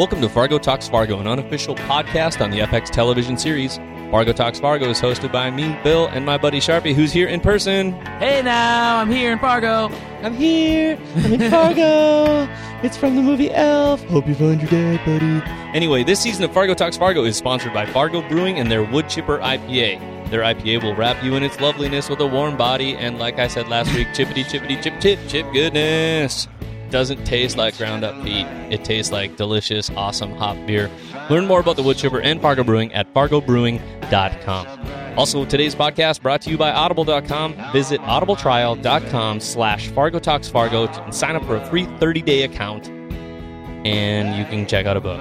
Welcome to Fargo Talks Fargo, an unofficial podcast on the FX television series. Fargo Talks Fargo is hosted by me, Bill, and my buddy Sharpie, who's here in person. Hey now, I'm here in Fargo. I'm here. I'm in Fargo. it's from the movie Elf. Hope you find your dad, buddy. Anyway, this season of Fargo Talks Fargo is sponsored by Fargo Brewing and their Wood Chipper IPA. Their IPA will wrap you in its loveliness with a warm body and, like I said last week, chippity chippity chip chip chip goodness. Doesn't taste like ground up peat. It tastes like delicious, awesome hop beer. Learn more about the Wood Chipper and Fargo Brewing at fargobrewing.com. Also, today's podcast brought to you by audible.com. Visit audibletrial.com slash Fargo Talks Fargo and sign up for a free 30-day account and you can check out a book.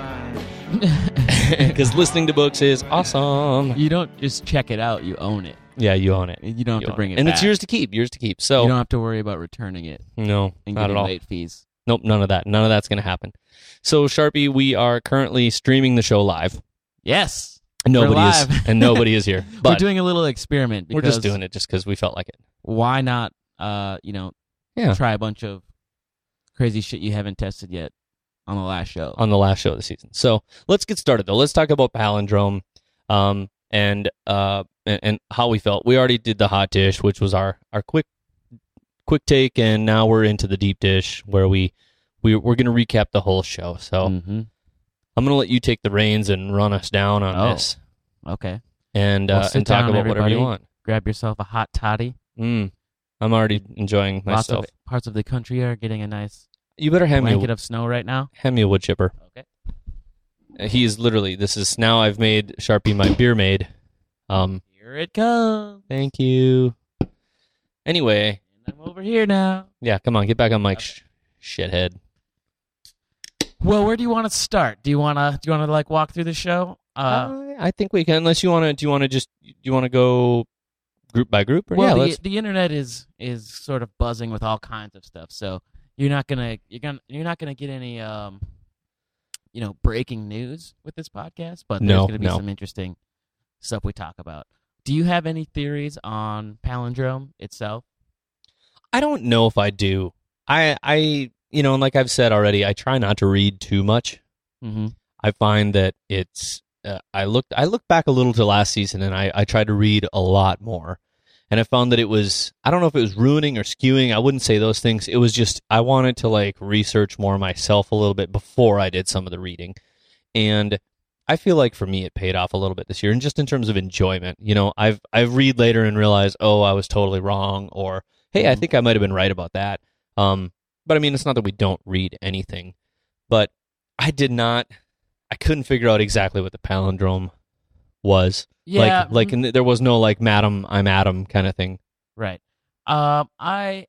Because listening to books is awesome. You don't just check it out; you own it. Yeah, you own it. You don't have You to own bring it, and it's back. yours to keep. Yours to keep. So You don't have to worry about returning it no, and not at getting all. late fees. Nope, none of that. None of that's going to happen. So Sharpie, we are currently streaming the show live. Yes, And nobody is, live. and nobody is here. But we're doing a little experiment. we're just doing it just because we felt like it. Why not? Uh, you know, Yeah. try a bunch of crazy shit you haven't tested yet on the last show. on the last show of the season. So let's get started though. Let's talk about palindrome, um, and uh, and, and how we felt. We already did the hot dish, which was our our quick quick take, and now we're into the deep dish where we we we're going to recap the whole show. So hmm I'm going to let you take the reins and run us down on Oh. this, Okay, and Well, uh, and talk down, about whatever you want. grab yourself a hot toddy. Mm, I'm already enjoying Lots myself. of parts of the country are getting a nice You better hand me blanket a, of snow right now. hand me a wood chipper. Okay. Uh, He is literally. This is now. I've made Sharpie my beer maid. Um, Here it comes. Thank you. Anyway, And I'm over here now. yeah, come on, get back on mic, sh- shithead. Well, where do you want to start? Do you want to do you want to like walk through the show? Uh, Uh, I think we can. Unless you want to, do you want to just, do you want to go group by group? Or, well, yeah, the, the internet is is sort of buzzing with all kinds of stuff. So you're not gonna you're gonna you're not gonna get any um you know breaking news with this podcast, but there's No, gonna be no. some interesting stuff we talk about. Do you have any theories on palindrome itself? I don't know if I do. I, I, you know, and like I've said already, I try not to read too much. Mm-hmm. I find that it's. Uh, I looked. I looked back a little to last season, and I, I tried to read a lot more, and I found that it was. I don't know if it was ruining or skewing. I wouldn't say those things. It was just I wanted to like research more myself a little bit before I did some of the reading, and I feel like for me it paid off a little bit this year, and just in terms of enjoyment. You know, I've I've read later and realized, oh, I was totally wrong, or hey, I Mhm. think I might have been right about that. Um, but I mean, it's not that we don't read anything, but I did not. I couldn't figure out exactly what the palindrome was. Yeah, Like, like mm, there was no like, "Madam, I'm Adam" kind of thing. right. Um, I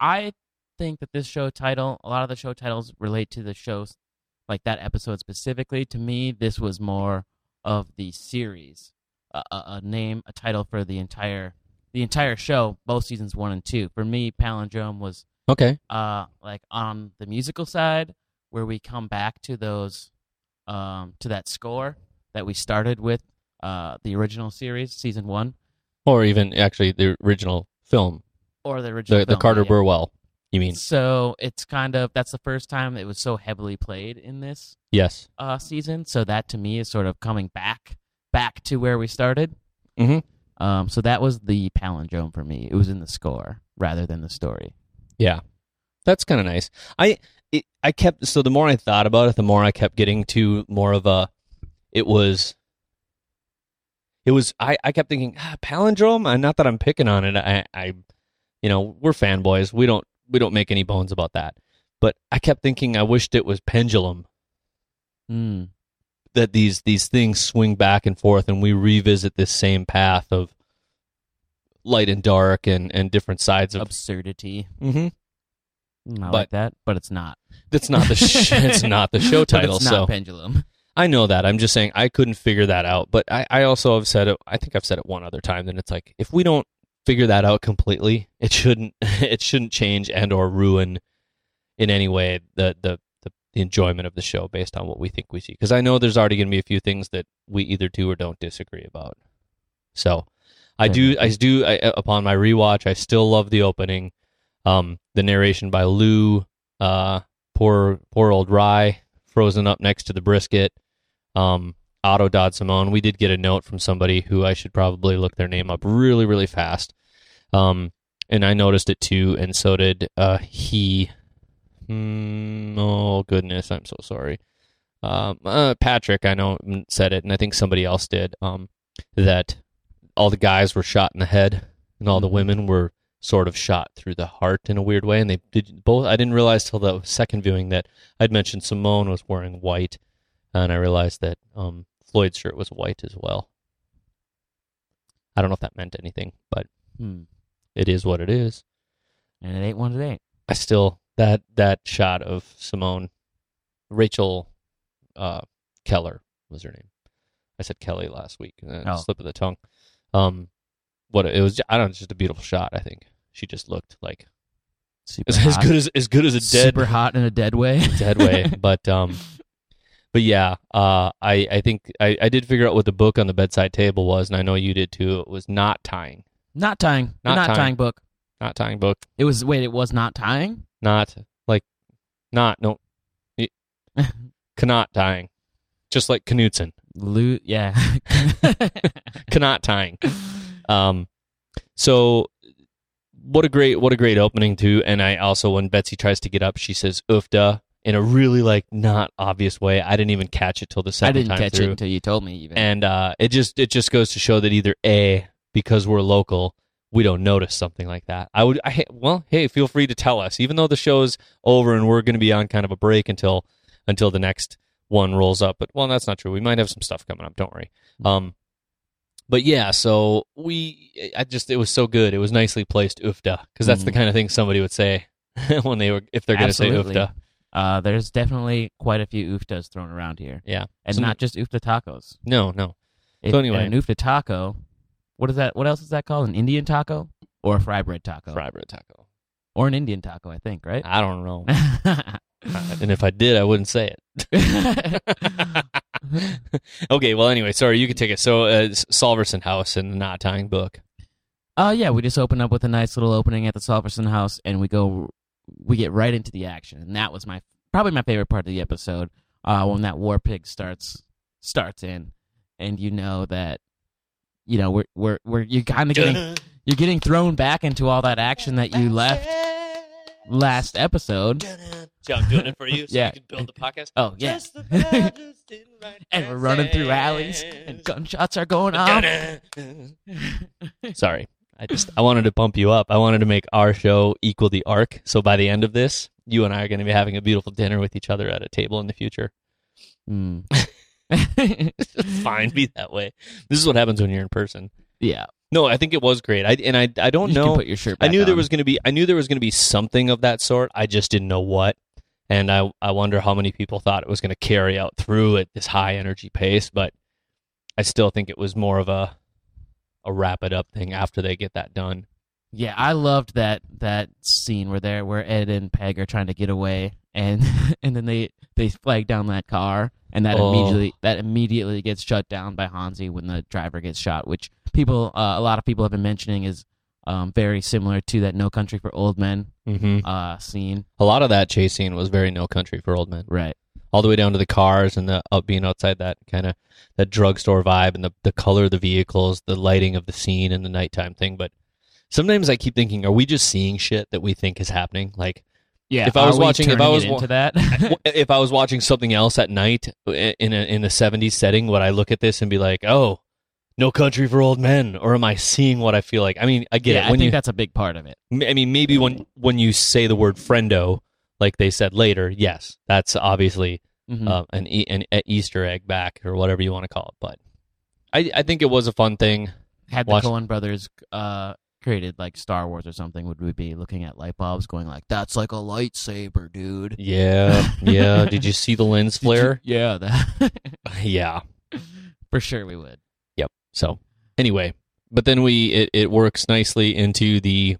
I think that this show title, a lot of the show titles relate to the shows, like that episode specifically. To me, this was more of the series, a, a, a name, a title for the entire the entire show, both seasons one and two. For me, palindrome was Okay. uh like on the musical side where we come back to those um to that score that we started with uh the original series season 1 Or even actually the original film, or the original the the Carter yeah. Burwell. You mean? so it's kind of that's the first time it was so heavily played in this Yes. uh season so that to me is sort of coming back back to where we started Mhm. um so that was the palindrome for me it was in the score rather than the story Yeah, that's kind of nice. I it, I kept so the more I thought about it, the more I kept getting to more of a. It was. It was I, I kept thinking ah, palindrome. Uh, Not that I'm picking on it. I, I, you know, we're fanboys. We don't we don't make any bones about that. But I kept thinking I wished it was pendulum mm. that these these things swing back and forth and we revisit this same path of light and dark and and different sides of. absurdity Mhm. Mm, I But- like that but it's not That's not the sh- it's not the show title. it's not so pendulum I know that. I'm just saying I couldn't figure that out. But I, I also have said it. I think I've said it one other time. That it's like if we don't figure that out completely, it shouldn't it shouldn't change and or ruin in any way the the the, the enjoyment of the show based on what we think we see. Because I know there's already going to be a few things that we either do or don't disagree about. So I do I do I, upon my rewatch I still love the opening, um, the narration by Lou, uh, poor poor old Rye frozen up next to the brisket. Um, Otto Dodd Simone. We did get a note from somebody who I should probably look their name up really, really fast. Um, and I noticed it too, and so did uh, he. Mm, oh goodness, I'm so sorry. Um, uh, Patrick, I know said it, and I think somebody else did. Um, that all the guys were shot in the head, and all the women were sort of shot through the heart in a weird way. And they did both. I didn't realize till the second viewing that I'd mentioned Simone was wearing white, and I realized that um, Floyd's shirt was white as well. I don't know if that meant anything, but Hmm. it is what it is. And it ain't one it ain't. I still that that shot of Simone, Rachel uh, Keller was her name. I said Kelly last week, uh, Oh. slip of the tongue. Um, what it was, I don't know, it's just a beautiful shot. I think she just looked like Super as, as hot. good as as good as a dead Super hot in a dead way. dead way. But um, but yeah, uh, I I think I I did figure out what the book on the bedside table was, and I know you did too. It was not tying, not tying. Not not tying. tying book. not tying book, It was wait, it was not tying? not like not no, cannot tying, just like Knutson, Lo- yeah. cannot tying. Um, so what a great what a great opening too. And I also when Betsy tries to get up, she says "oofda" in a really like not obvious way. I didn't even catch it till the second I didn't time catch through. it until you told me even. and uh, it just it just goes to show that either a because we're local we don't notice something like that i would I, well hey feel free to tell us even though the show's over and we're going to be on kind of a break until until the next one rolls up but well that's not true we might have some stuff coming up don't worry um but yeah so we i just it was so good it was nicely placed ufda because that's the Mhm. kind of thing somebody would say when they were if they're going to say Absolutely. Uh, there's definitely quite a few ooftas thrown around here. yeah And So- not just oofta tacos. no no If, So anyway. an oofta taco, what is that? What else is that called? An Indian taco or a fry bread taco? fry bread taco Or an Indian taco, I think, right? i don't know and if i did i wouldn't say it okay, well, anyway, sorry, you can take it. So, uh, Solverson House and the Not Tying book. Uh yeah, we just open up with a nice little opening at the Solverson house and we go we get right into the action. And that was my probably my favorite part of the episode. Uh when that war pig starts starts in and you know that you know, we're we're we're you're kinda getting you're getting thrown back into all that action that you left last episode. See I'm doing it for you so Yeah. you can build the podcast? Oh yeah. Just the badges didn't and we're running through alleys and gunshots are going off. Sorry. I just I wanted to pump you up. I wanted to make our show equal the arc. So by the end of this, you and I are going to be having a beautiful dinner with each other at a table in the future. Mm. Fine, be that way. This is what happens when you're in person. yeah. No, I think it was great. I and I I don't You know. put your shirt I knew there was going to be I knew there was going to be something of that sort. I just didn't know what. And I I wonder how many people thought it was going to carry out through at this high energy pace, but I still think it was more of a a wrap it up thing after they get that done. Yeah, I loved that that scene where there where Ed and Peg are trying to get away, and and then they they flag down that car, and that Oh. immediately that immediately gets shut down by Hanzee when the driver gets shot, which people uh, a lot of people have been mentioning is um, very similar to that No Country for Old Men Mm-hmm. uh, scene. A lot of that chase scene was very no country for old men, Right. All the way down to the cars and the out being outside that kind of that drugstore vibe and the the color of the vehicles, the lighting of the scene and the nighttime thing. But sometimes I keep thinking, are we just seeing shit that we think is happening? Like Yeah. If I was watching- if I was into that, if I was watching something else at night uh, in a in a '70s setting, would I look at this and be like, "Oh, No Country for Old Men," or am I seeing what I feel like? I mean, I get yeah, it. I When think you, that's a big part of it. I mean, maybe when when you say the word friendo, like they said later, yes, that's obviously Mhm. uh, an, e- an e- Easter egg back or whatever you want to call it. But I I think it was a fun thing. Had the watch- Coen brothers uh, created like Star Wars or something, would we be looking at light bulbs going like, "That's like a lightsaber, dude"? Yeah, yeah. Did you see the lens Did you- flare? yeah, that yeah. for sure we would. Yep. So anyway, but then we it, it works nicely into the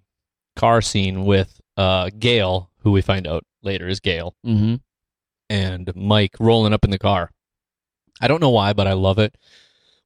car scene with uh Gale, who we find out later is Gale, Mm-hmm. and Mike rolling up in the car. I don't know why, but I love it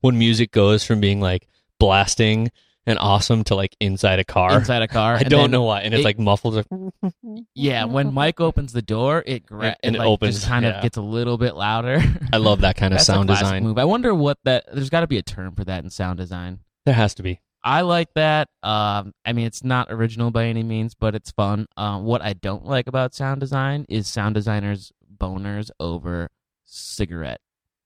when music goes from being like blasting and awesome to like inside a car. inside a car. I don't know why, and it's it- like muffled. Like, Yeah, when Mike opens the door, it gra- And- and it it like, opens, just kind yeah. of gets a little bit louder. I love that kind of sound design. move. I wonder what that. There's got to be a term for that in sound design. There has to be. I like that. Um, I mean, it's not original by any means, but it's fun. Um, what I don't like about sound design is sound designers boners over cigarette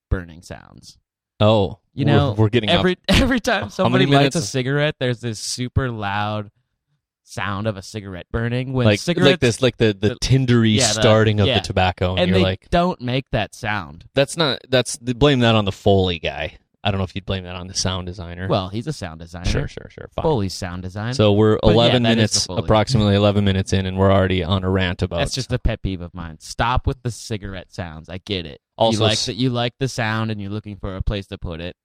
burning sounds. Oh, You we're- know, we're, getting off- every every time somebody lights a cigarette, there's this super loud sound of a cigarette burning. When like cigarettes like this, like the the the- tindery yeah, the- starting of yeah. the tobacco, and, and you're they like, don't make that sound. that's not that's blame that on the Foley guy. I don't know if you'd blame that on the sound designer. Well, he's a sound designer. sure, sure, sure. Fine. Foley's sound design. So we're But yeah, 11 that is minutes, the Foley. approximately 11 minutes in, and we're already on a rant about. That's just a pet peeve of mine. Stop with the cigarette sounds. I get it. Also you like s- that. You like the sound, and you're looking for a place to put it.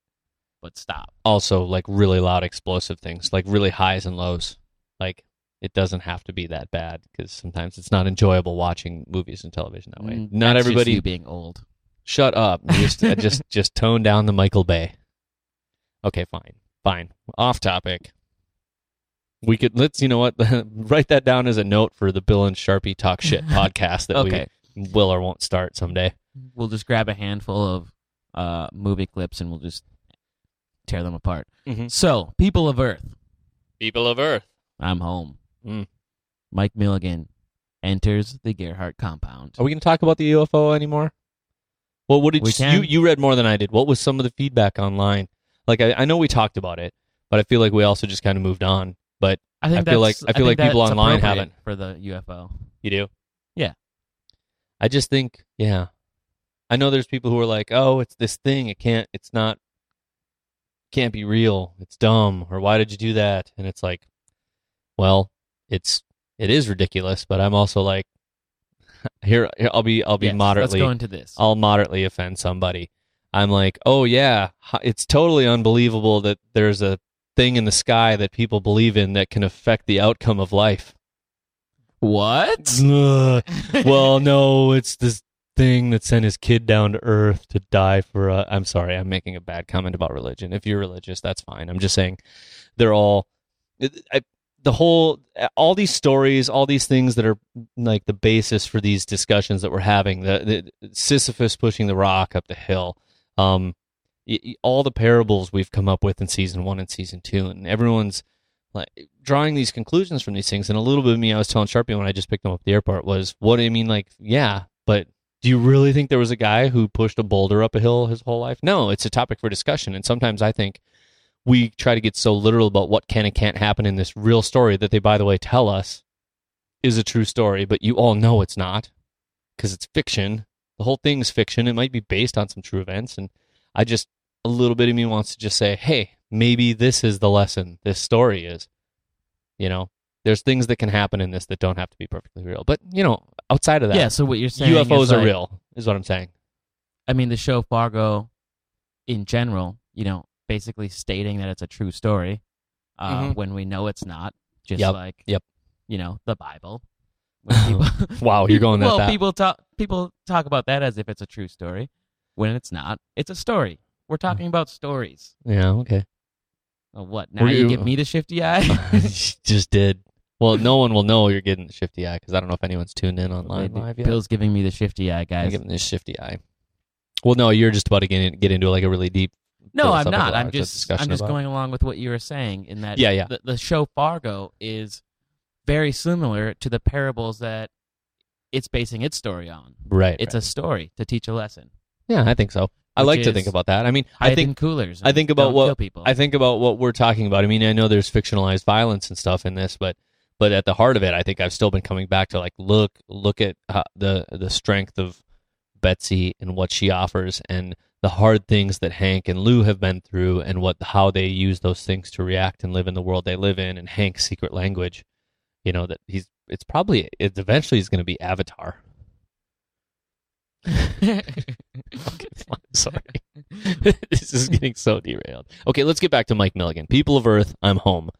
But stop. also like really loud, explosive things, like really highs and lows. Like it doesn't have to be that bad because sometimes it's not enjoyable watching movies and television that way. Mm, not that's just everybody. you being old. Shut up. Just uh, just just tone down the Michael Bay. Okay, fine, fine. Off topic. We could let's you know what write that down as a note for the Bill and Sharpie talk shit podcast that Okay, we will or won't start someday. we'll just grab a handful of uh, movie clips and we'll just tear them apart. Mhm. So, people of Earth, People of Earth. I'm home. Mm. Mike Milligan enters the Gerhardt compound. Are we going to talk about the UFO anymore? Well, what did you, you you read more than I did? What was some of the feedback online? Like I, I know we talked about it, but I feel like we also just kind of moved on. But I think I feel like- I feel like people online haven't. for the UFO. you do, Yeah. I just think, yeah, I know there's people who are like, oh, it's this thing. It can't. It's not. Can't be real. It's dumb. Or why did you do that? And it's like, well, it's it is ridiculous. But I'm also like, here, here I'll be I'll be Yes, moderately Let's go into this. I'll moderately offend somebody. I'm like, oh yeah, it's totally unbelievable that there's a thing in the sky that people believe in that can affect the outcome of life. what? Ugh. well, no, it's this thing that sent his kid down to Earth to die for. i I'm sorry, I'm making a bad comment about religion. If you're religious, that's fine. I'm just saying they're all. I, the whole, all these stories, all these things that are like the basis for these discussions that we're having. The, the Sisyphus pushing the rock up the hill. Um, all the parables we've come up with in season one and season two, and everyone's like drawing these conclusions from these things. And a little bit of me, I was telling Sharpie when I just picked him up at the airport, was what do you mean? Like, yeah, but do you really think there was a guy who pushed a boulder up a hill his whole life? No, it's a topic for discussion. And sometimes I think we try to get so literal about what can and can't happen in this real story that they, by the way, tell us is a true story, but you all know it's not because it's fiction. The whole thing's fiction. It might be based on some true events. And I just, a little bit of me wants to just say, hey, maybe this is the lesson this story is. You know, there's things that can happen in this that don't have to be perfectly real. But, you know, outside of that, Yeah. So what you're saying? UFOs is are like- real, is what I'm saying. I mean, the show Fargo, in general, you know, basically stating that it's a true story, uh, Mhm. when we know it's not. Just Yep, like, yep. you know, the Bible. People, Wow, you're going that well, people talk people talk about that as if it's a true story, when it's not. It's a story. We're talking about stories. Yeah, okay. Oh, what now? Were You you- give me the shifty eye. just did. Well, no one will know you're getting the shifty eye because I don't know if anyone's tuned in online Maybe. live yet. Bill's giving me the shifty eye, I'm guys. giving this shifty eye. Well, no, you're just about to get, in, get into like a really deep. No, I'm not. I'm just I'm just about going along with what you were saying in that Yeah, yeah. The, the show Fargo is very similar to the parables that it's basing its story on. Right. It's right. a story to teach a lesson. yeah, I think so. I like to think about that. I mean, I think coolers. I think about what- people. I think about what we're talking about. I mean, I know there's fictionalized violence and stuff in this, but but at the heart of it, I think I've still been coming back to like look look at how, the the strength of Betsy and what she offers, and the hard things that Hank and Lou have been through, and what how they use those things to react and live in the world they live in, and Hank's secret language. You know that he's it's probably it's eventually he's going to be Avatar. Okay, fine. Sorry. this is getting so derailed. Okay, let's get back to Mike Milligan. People of Earth, I'm home.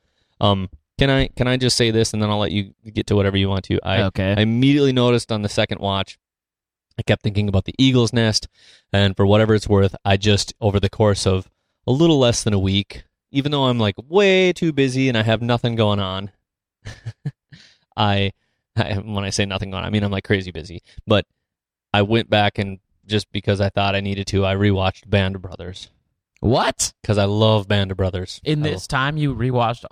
Um, can I can I just say this and then I'll let you get to whatever you want to. I, okay. I immediately noticed on the second watch, I kept thinking about the Eagle's Nest, and for whatever it's worth, I just over the course of a little less than a week, even though I'm like way too busy and I have nothing going on, I, I when I say nothing going on, I mean I'm like crazy busy. But I went back and just because I thought I needed to, I rewatched Band of Brothers What? because I love Band of Brothers. In this time, you rewatched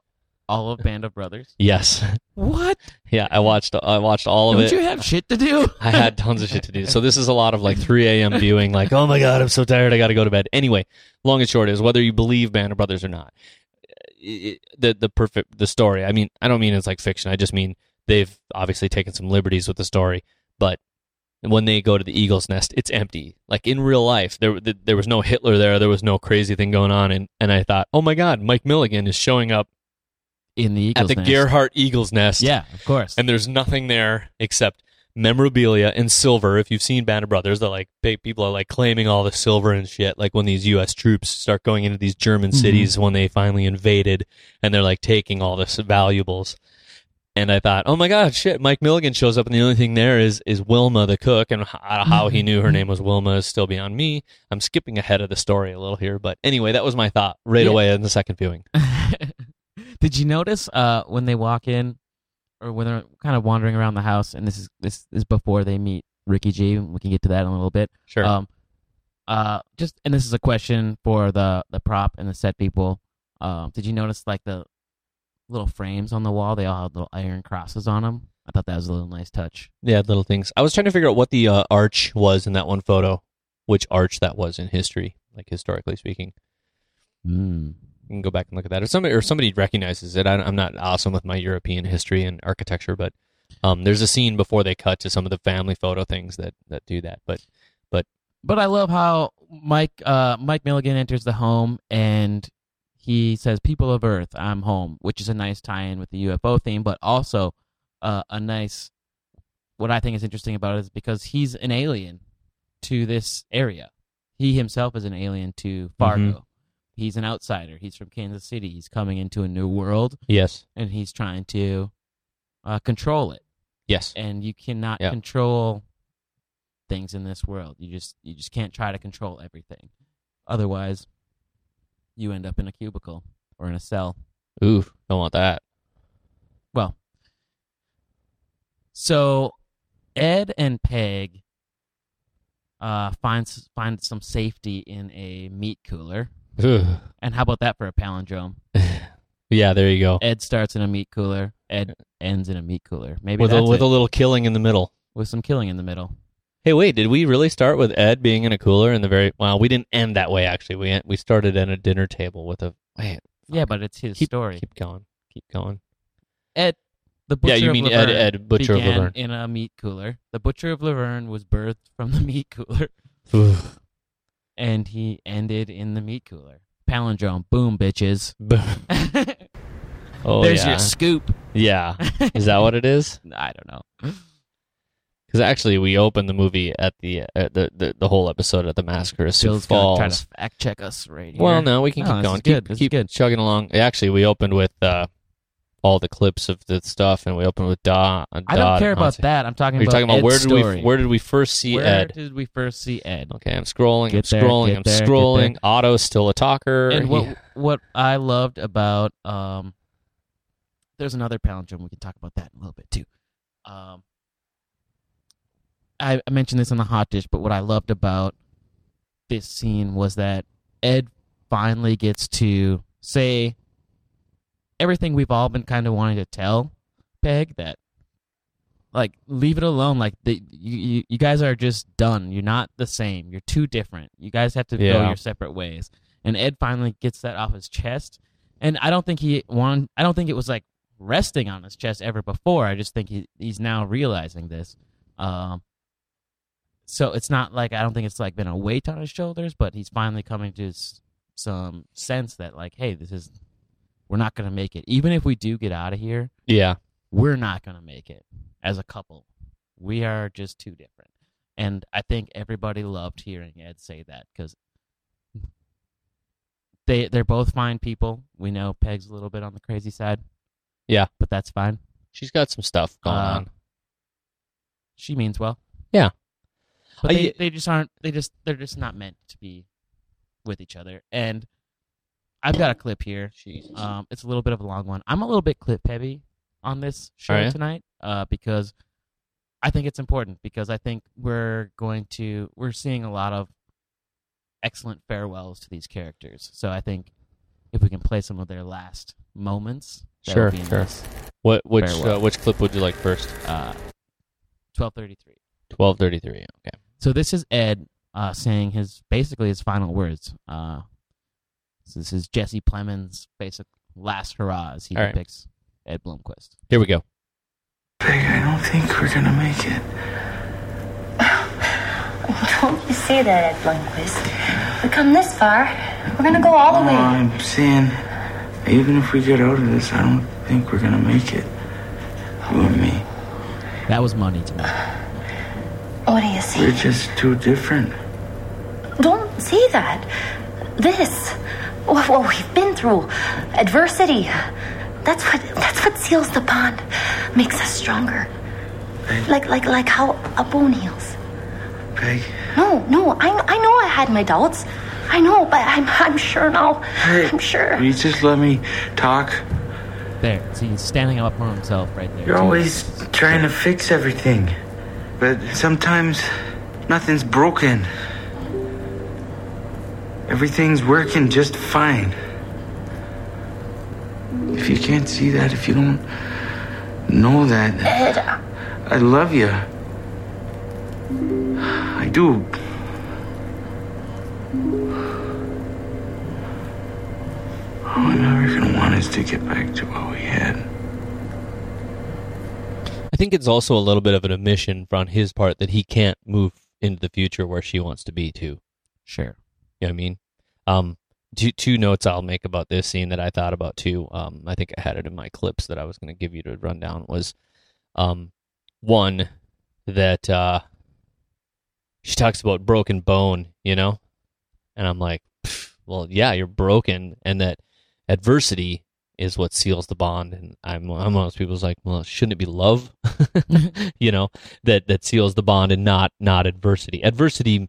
all of Band of Brothers. Yes. What? yeah, I watched I watched all of Don't it. you have shit to do? I had tons of shit to do. So this is a lot of like 3 a.m. viewing, like, oh my God, I'm so tired. I got to go to bed. Anyway, long and short is whether you believe Band of Brothers or not, it, the, the perfect, the story, I mean, I don't mean it's like fiction. I just mean they've obviously taken some liberties with the story, but when they go to the Eagle's Nest, it's empty. Like in real life, there, there was no Hitler there. There was no crazy thing going on. And, and I thought, oh my God, Mike Milligan is showing up In the Eagles at the nest. Gerhardt Eagle's Nest Yeah, of course. and there's nothing there except memorabilia and silver. If you've seen Band of Brothers, they're like people are like claiming all the silver and shit. Like when these U.S. troops start going into these German Mhm. cities when they finally invaded, and they're like taking all this valuables. And I thought, oh my god, shit! Mike Milligan shows up, and the only thing there is is Wilma the cook, and how, how he knew her name was Wilma is still beyond me. I'm skipping ahead of the story a little here, but anyway, that was my thought right Yeah. away in the second viewing. Did you notice uh, when they walk in, or when they're kind of wandering around the house, and this is this is before they meet Ricky G. and We can get to that in a little bit. Sure. Um, uh, just and this is a question for the the prop and the set people. Um, did you notice like the little frames on the wall? They all had little iron crosses on them. I thought that was a little nice touch. Yeah, little things. I was trying to figure out what the uh, arch was in that one photo, which arch that was in history, like historically speaking. Mm. You can go back and look at that. If somebody or somebody recognizes it, I, I'm not awesome with my European history and architecture, but um, there's a scene before they cut to some of the family photo things that that do that. But But but I love how Mike uh, Mike Milligan enters the home and he says, "People of Earth, I'm home," which is a nice tie-in with the UFO theme, but also uh, a nice. What I think is interesting about it is because he's an alien to this area. He himself is an alien to Fargo. He's an outsider. He's from Kansas City. He's coming into a new world, yes, and he's trying to uh, control it yes, and you cannot Yeah. control things in this world. You just you just can't try to control everything. Otherwise, you end up in a cubicle or in a cell. ooh, don't want that. Well, so Ed and Peg uh finds find some safety in a meat cooler. And how about that for a palindrome? yeah, there you go. Ed starts in a meat cooler. Ed ends in a meat cooler. Maybe With a with it, a little killing in the middle. with some killing in the middle. Hey, wait, did we really start with Ed being in a cooler in the very? Well, we didn't end that way. Actually, we we started at a dinner table with a. Wait, Yeah, but it's his keep story. Keep going. Keep going. Ed, the butcher yeah, you mean Ed Ed Butcher of Luverne? in a meat cooler. The butcher of Luverne was birthed from the meat cooler, Oof. And he ended in the meat cooler. Palindrome, boom, bitches. Boom. oh There's yeah, your scoop. yeah. Is that what it is? I don't know. Because actually, we opened the movie at the uh, the, the the whole episode at the massacre of Sioux Bill's gonna to fact check us right here. Well, no, we can Oh, keep going. good. Keep, keep good. chugging along. Actually, we opened with uh, all the clips of the stuff, and we open with Da. uh, I don't care about that. I'm talking about talking about Ed's where did story. we where did we first see Where Ed? Where did we first see Ed? Okay, I'm scrolling. Get I'm there, scrolling. I'm there, scrolling. Otto's still a talker. And what He- what I loved about um, there's another palindrome. We can talk about that in a little bit too. Um, I, I mentioned this on the hot dish, but what I loved about this scene was that Ed finally gets to say everything we've all been kind of wanting to tell Peg that like leave it alone like the, you, you you guys are just done. You're not the same. You're too different. You guys have to go your separate ways. And Ed finally gets that off his chest. And I don't think he wanted I don't think it was like resting on his chest ever before. I just think he he's now realizing this. Um so it's not like I don't think it's like been a weight on his shoulders but he's finally coming to some sense that like hey this is we're not going to make it even if we do get out of here yeah, we're not going to make it as a couple. We are just too different. And I think everybody loved hearing Ed say that because they they're both fine people. We know Peg's a little bit on the crazy side. Yeah. but that's fine. she's got some stuff going Uh, on. She means well. Yeah. but I- they they just aren't. They just they're just not meant to be with each other. And I've got a clip here. Jesus. Um, it's a little bit of a long one. I'm a little bit clip heavy on this show Are ya? tonight uh, because I think it's important because I think we're going to we're seeing a lot of excellent farewells to these characters. So I think if we can play some of their last moments, that Sure, would be sure. nice. what which farewell. uh, which clip would you like first? Uh, Twelve thirty three. Twelve thirty three. Okay. So this is Ed uh, saying his basically his final words. Uh, so this is Jesse Plemons' basic last hurrah as he All right. depicts Ed Blumquist. Here we go. Peg, I don't think we're gonna make it. Don't you say that, Ed Blumquist. We come this far. We're gonna go all the No, way. I'm saying, even if we get out of this, I don't think we're gonna make it. You and me. That was money to me. What do you see? We're just too different. Don't say that. This, what, what we've been through, adversity. That's what that's what seals the bond, makes us stronger. Like like like how a bone heals. Peg, No, no, I I know I had my doubts. I know, but I'm I'm sure now. hey, I'm sure. you just let me talk? There, see, he's standing up for himself right there. You're too. always trying to fix everything. But sometimes nothing's broken. Everything's working just fine. If you can't see that, if you don't know that, Ed, I love you. I do. All I'm ever gonna want is to get back to what we had. I think it's also a little bit of an admission on his part that he can't move into the future where she wants to be too. Sure. You know what I mean? Um, two two notes I'll make about this scene that I thought about too. Um, I think I had it in my clips that I was going to give you to run down was, um, one that uh, she talks about broken bone, you know, and I'm like, well, yeah, you're broken, and that adversity is what seals the bond. And I'm I'm one of those people who's like, well, shouldn't it be love, you know, that that seals the bond and not not adversity. Adversity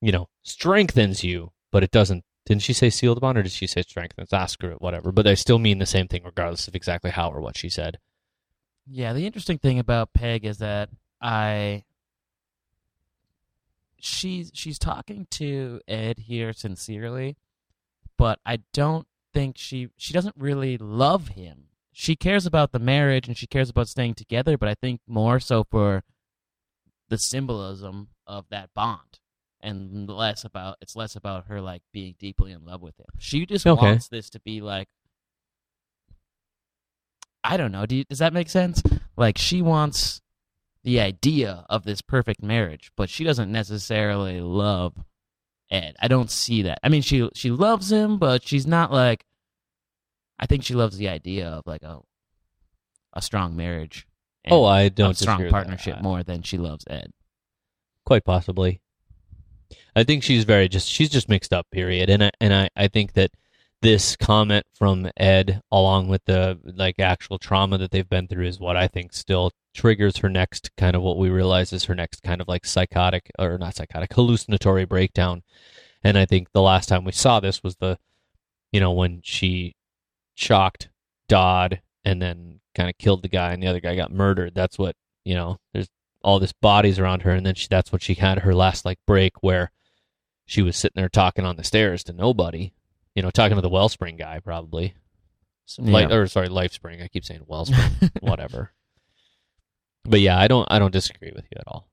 you know, strengthens you, but it doesn't. Didn't she say seal the bond, or did she say strengthens? Ah, screw it, whatever. But they still mean the same thing, regardless of exactly how or what she said. Yeah, the interesting thing about Peg is that I she's she's talking to Ed here sincerely, but I don't think she she doesn't really love him. She cares about the marriage and she cares about staying together, but I think more so for the symbolism of that bond and less about it's less about her like being deeply in love with him. She just Okay. wants this to be like I don't know. Do you, does that make sense? Like she wants the idea of this perfect marriage, but she doesn't necessarily love Ed. I don't see that. I mean, she she loves him, but she's not like. I think she loves the idea of like a a strong marriage. Oh, and Oh, I don't a strong partnership more than she loves Ed. Quite possibly. I think she's very just she's just mixed up. Period. And I, and I I think that this comment from Ed, along with the like actual trauma that they've been through, is what I think still triggers her next kind of what we realize is her next kind of like psychotic or not psychotic hallucinatory breakdown. And I think the last time we saw this was the, you know, when she shocked Dodd and then kind of killed the guy and the other guy got murdered. That's what you know. There's all this bodies around her, and then she, that's what she had her last like break where she was sitting there talking on the stairs to nobody. You know, talking to the Wellspring guy probably. So, Light, or sorry, Lifespring. I keep saying Wellspring. Whatever. But yeah, I don't. I don't disagree with you at all.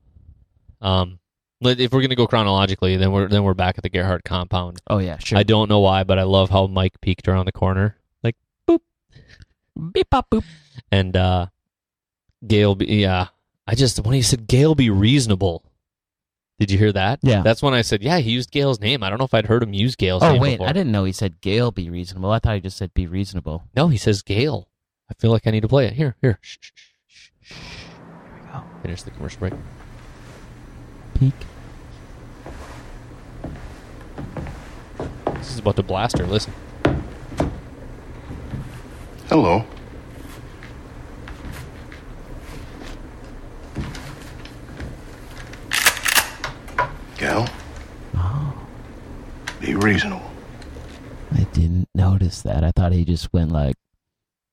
Um, if we're gonna go chronologically, then we're then we're back at the Gerhardt compound. Oh yeah, sure. I don't know why, but I love how Mike peeked around the corner, like boop, Beep bop boop. and uh, Gale. Be, yeah, I just when he said Gale be reasonable. Did you hear that? Yeah. that's when I said, yeah, he used Gale's name. I don't know if I'd heard him use Gale's Oh name wait, before. I didn't know he said Gale be reasonable. I thought he just said be reasonable. No, he says Gale. I feel like I need to play it. Here, here. Shh, shh, shh, shh. Here we go. Finish the commercial break. Peek. This is about to blast her. Listen. Hello. Gal, Oh, be reasonable. I didn't notice that. I thought he just went like,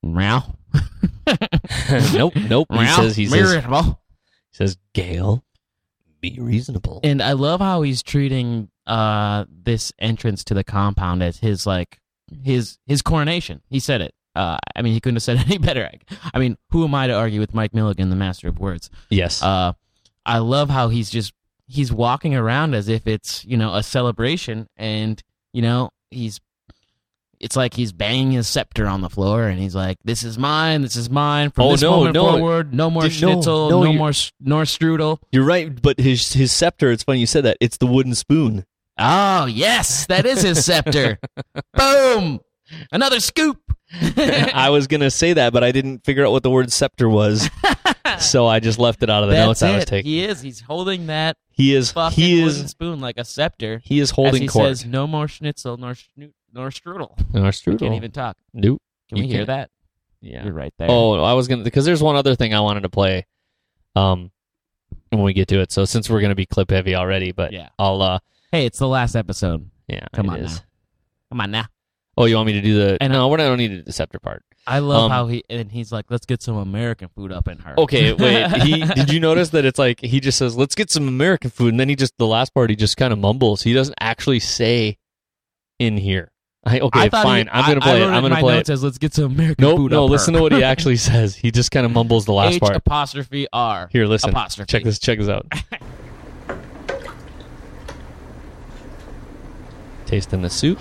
meow. nope, nope. He meow, says he says, he says Gale, be reasonable. And I love how he's treating uh this entrance to the compound as his like his his coronation. He said it. Uh, I mean, he couldn't have said it any better. I mean, who am I to argue with Mike Milligan, the master of words? yes. Uh, I love how he's just he's walking around as if it's you know a celebration, and you know he's it's like he's banging his scepter on the floor, and he's like, "This is mine. This is mine. From Oh, this no, moment no. forward, no more no, schnitzel, no, no, you- more nor strudel." You're right, but his his scepter. It's funny you said that. It's the wooden spoon. Oh yes, that is his scepter. Boom! Another scoop. I was gonna say that, but I didn't figure out what the word scepter was, so I just left it out of the That's notes I was it. taking. He is. He's holding that He is. fucking He wooden is. spoon like a scepter. He is as holding he court. says, "No more schnitzel nor schnu- nor strudel." No, strudel. can't even talk. Nope. Can You we hear can't. that? Yeah. You're right there. Oh, I was gonna because there's one other thing I wanted to play, um, when we get to it. So since we're gonna be clip heavy already, but Yeah. I'll uh, Hey, it's the last episode. yeah, Come it on is. now. Come on now. Oh, you want me to do the? And no, we're not. I don't need the scepter part. I love Um, how he and he's like, "Let's get some American food up in her." Okay, wait. He did you notice that it's like he just says, "Let's get some American food," and then he just the last part he just kind of mumbles. He doesn't actually say in here. I, okay, I fine. he- I'm gonna play I it. I'm gonna play it. Says, Let's get some American Nope, food no. Listen her. to what he actually says. He just kind of mumbles the last H part. apostrophe R. Here, listen. Apostrophe. Check this. Check this out. Tasting the soup.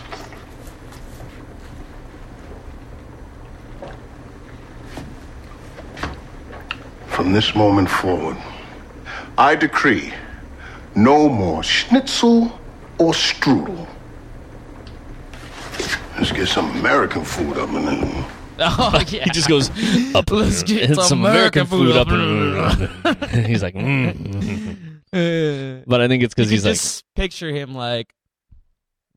From this moment forward, I decree no more schnitzel or strudel. Let's get some American food up in there. Oh yeah. He just goes up. Let's get and some American food up. and he's like, mm. But I think it's because he's could like, picture him like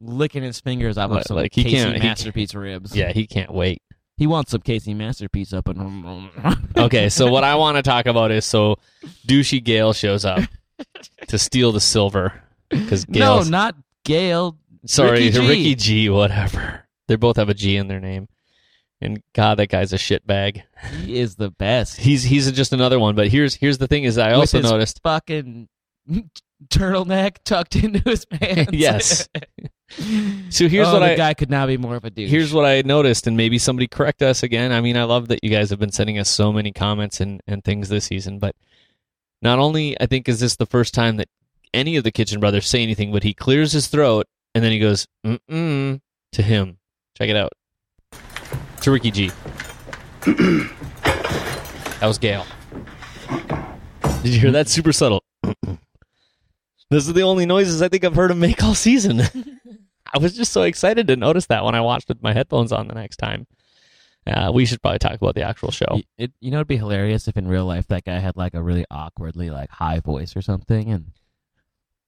licking his fingers off Like- of some like he Casey can't- he can't- masterpiece ribs. yeah, he can't wait. He wants some KC Masterpiece up and. Okay, so what I want to talk about is so douchey Gale shows up to steal the silver because no, not Gale. sorry Ricky G. Ricky G, whatever. They both have a G in their name, and God, that guy's a shitbag. He is the best. He's he's just another one. But here's here's the thing: is I With also noticed. fucking turtleneck tucked into his pants. Yes. So here's oh, what I guy could now be more of a douche. here's what I noticed, and maybe somebody correct us again. I mean, I love that you guys have been sending us so many comments and, and things this season, but not only I think is this the first time that any of the Kitchen Brothers say anything, but he clears his throat and then he goes mm mm to him. Check it out. To Ricky G. that was Gale. Did you hear that? Super subtle. this are the only noises I think I've heard him make all season. I was just so excited to notice that when I watched with my headphones on the next time. Uh, we should probably talk about the actual show. It, you know, it'd be hilarious if in real life that guy had like a really awkwardly like high voice or something, and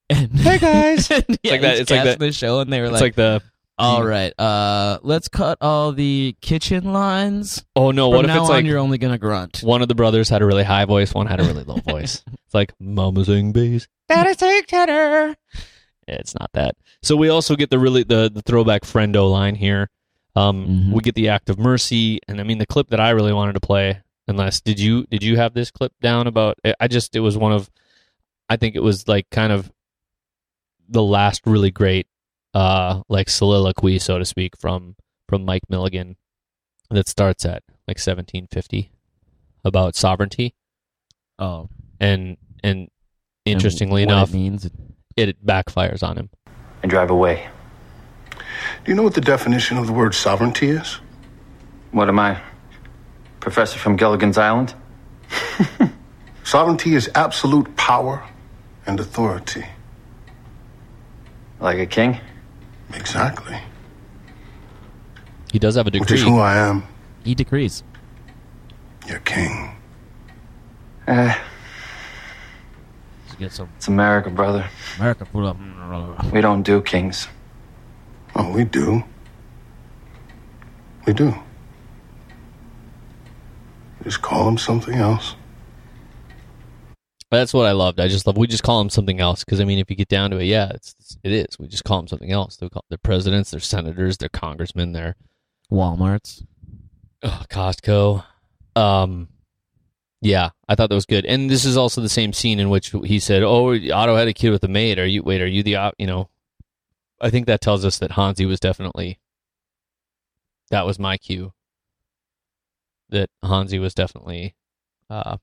and Hey, guys. yeah, like that- it's like that- the show, and they were It's like, like the "All right, uh, let's cut all the kitchen lines. oh no, From what if now it's on, like you're only gonna grunt." one of the brothers had a really high voice, one had a really low voice. It's like Mama sing bass, Daddy sing tenor. It's not that. So we also get the really the the throwback friendo line here. Um, Mhm. we get the act of mercy, and I mean the clip that I really wanted to play. Unless did you did you have this clip down about? I just it was one of, I think it was like kind of the last really great uh like soliloquy so to speak from from Mike Milligan that starts at like 1750 about sovereignty oh, and and interestingly and enough it means. it backfires on him and drive away. Do you know what the definition of the word sovereignty is? What am I? Professor from Gilligan's Island? Sovereignty is absolute power and authority. Like a king? Exactly. he does have a Which degree is who I am, He decrees. your king. Eh, Let's get some it's America, brother. America, pull up. We don't do kings. Oh, we do. We do. Just call him something else. that's what I loved I just love we just call him something else because I mean if you get down to it yeah it's, it's it is we just call them something else they're, call, they're presidents they're senators they're congressmen they're Walmart's. oh, Costco. Um, yeah, I thought that was good. And this is also the same scene in which he said, "Oh, Otto had a kid with a maid. Are you? Wait, are you the? You know, I think that tells us that Hanzee was definitely. That was my cue. That Hanzee was definitely, uh,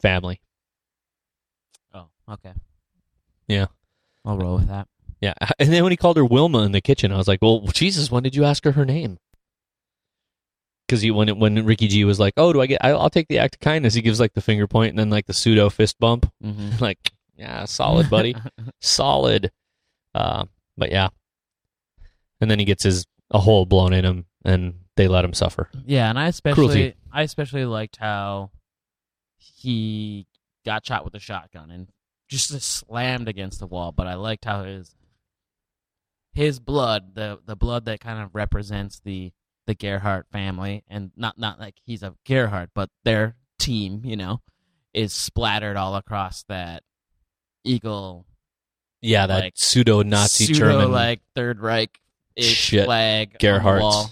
family. Oh, okay. Yeah. I'll roll with that. Yeah, and then when he called her Wilma in the kitchen, I was like, "Well, Jesus, when did you ask her her name?" Because when it, when Ricky G was like, "Oh, do I get? I, I'll take the act of kindness," he gives like the finger point and then like the pseudo fist bump. Mm-hmm. like, yeah, solid, buddy, solid. Uh, but yeah, and then he gets his a hole blown in him, and they let him suffer. Yeah, and I especially Cruelty. I especially liked how he got shot with a shotgun and just slammed against the wall. But I liked how his his blood, the the blood that kind of represents the the Gerhardt family, and not not like he's a Gerhardt, but their team, you know, is splattered all across that eagle Yeah, that Like, pseudo Nazi German. like Third Reich Shit. flag wall.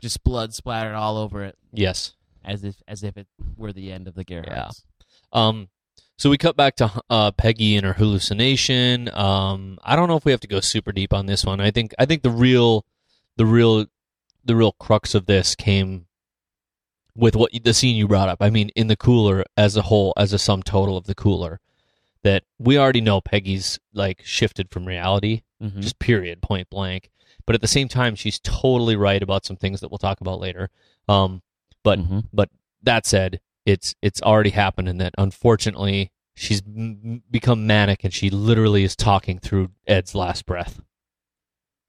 Just blood splattered all over it yes. as if as if it were the end of the Gerhardts. Um, so we cut back to uh, Peggy and her hallucination. Um, I don't know if we have to go super deep on this one. I think I think the real, the real, the real crux of this came with what the scene you brought up. I mean, in the cooler as a whole, as a sum total of the cooler, that we already know Peggy's like shifted from reality, Mhm. just period, point blank. But at the same time, she's totally right about some things that we'll talk about later. Um, but Mhm. but that said, it's it's already happened, and that unfortunately she's m- become manic, and she literally is talking through Ed's last breath.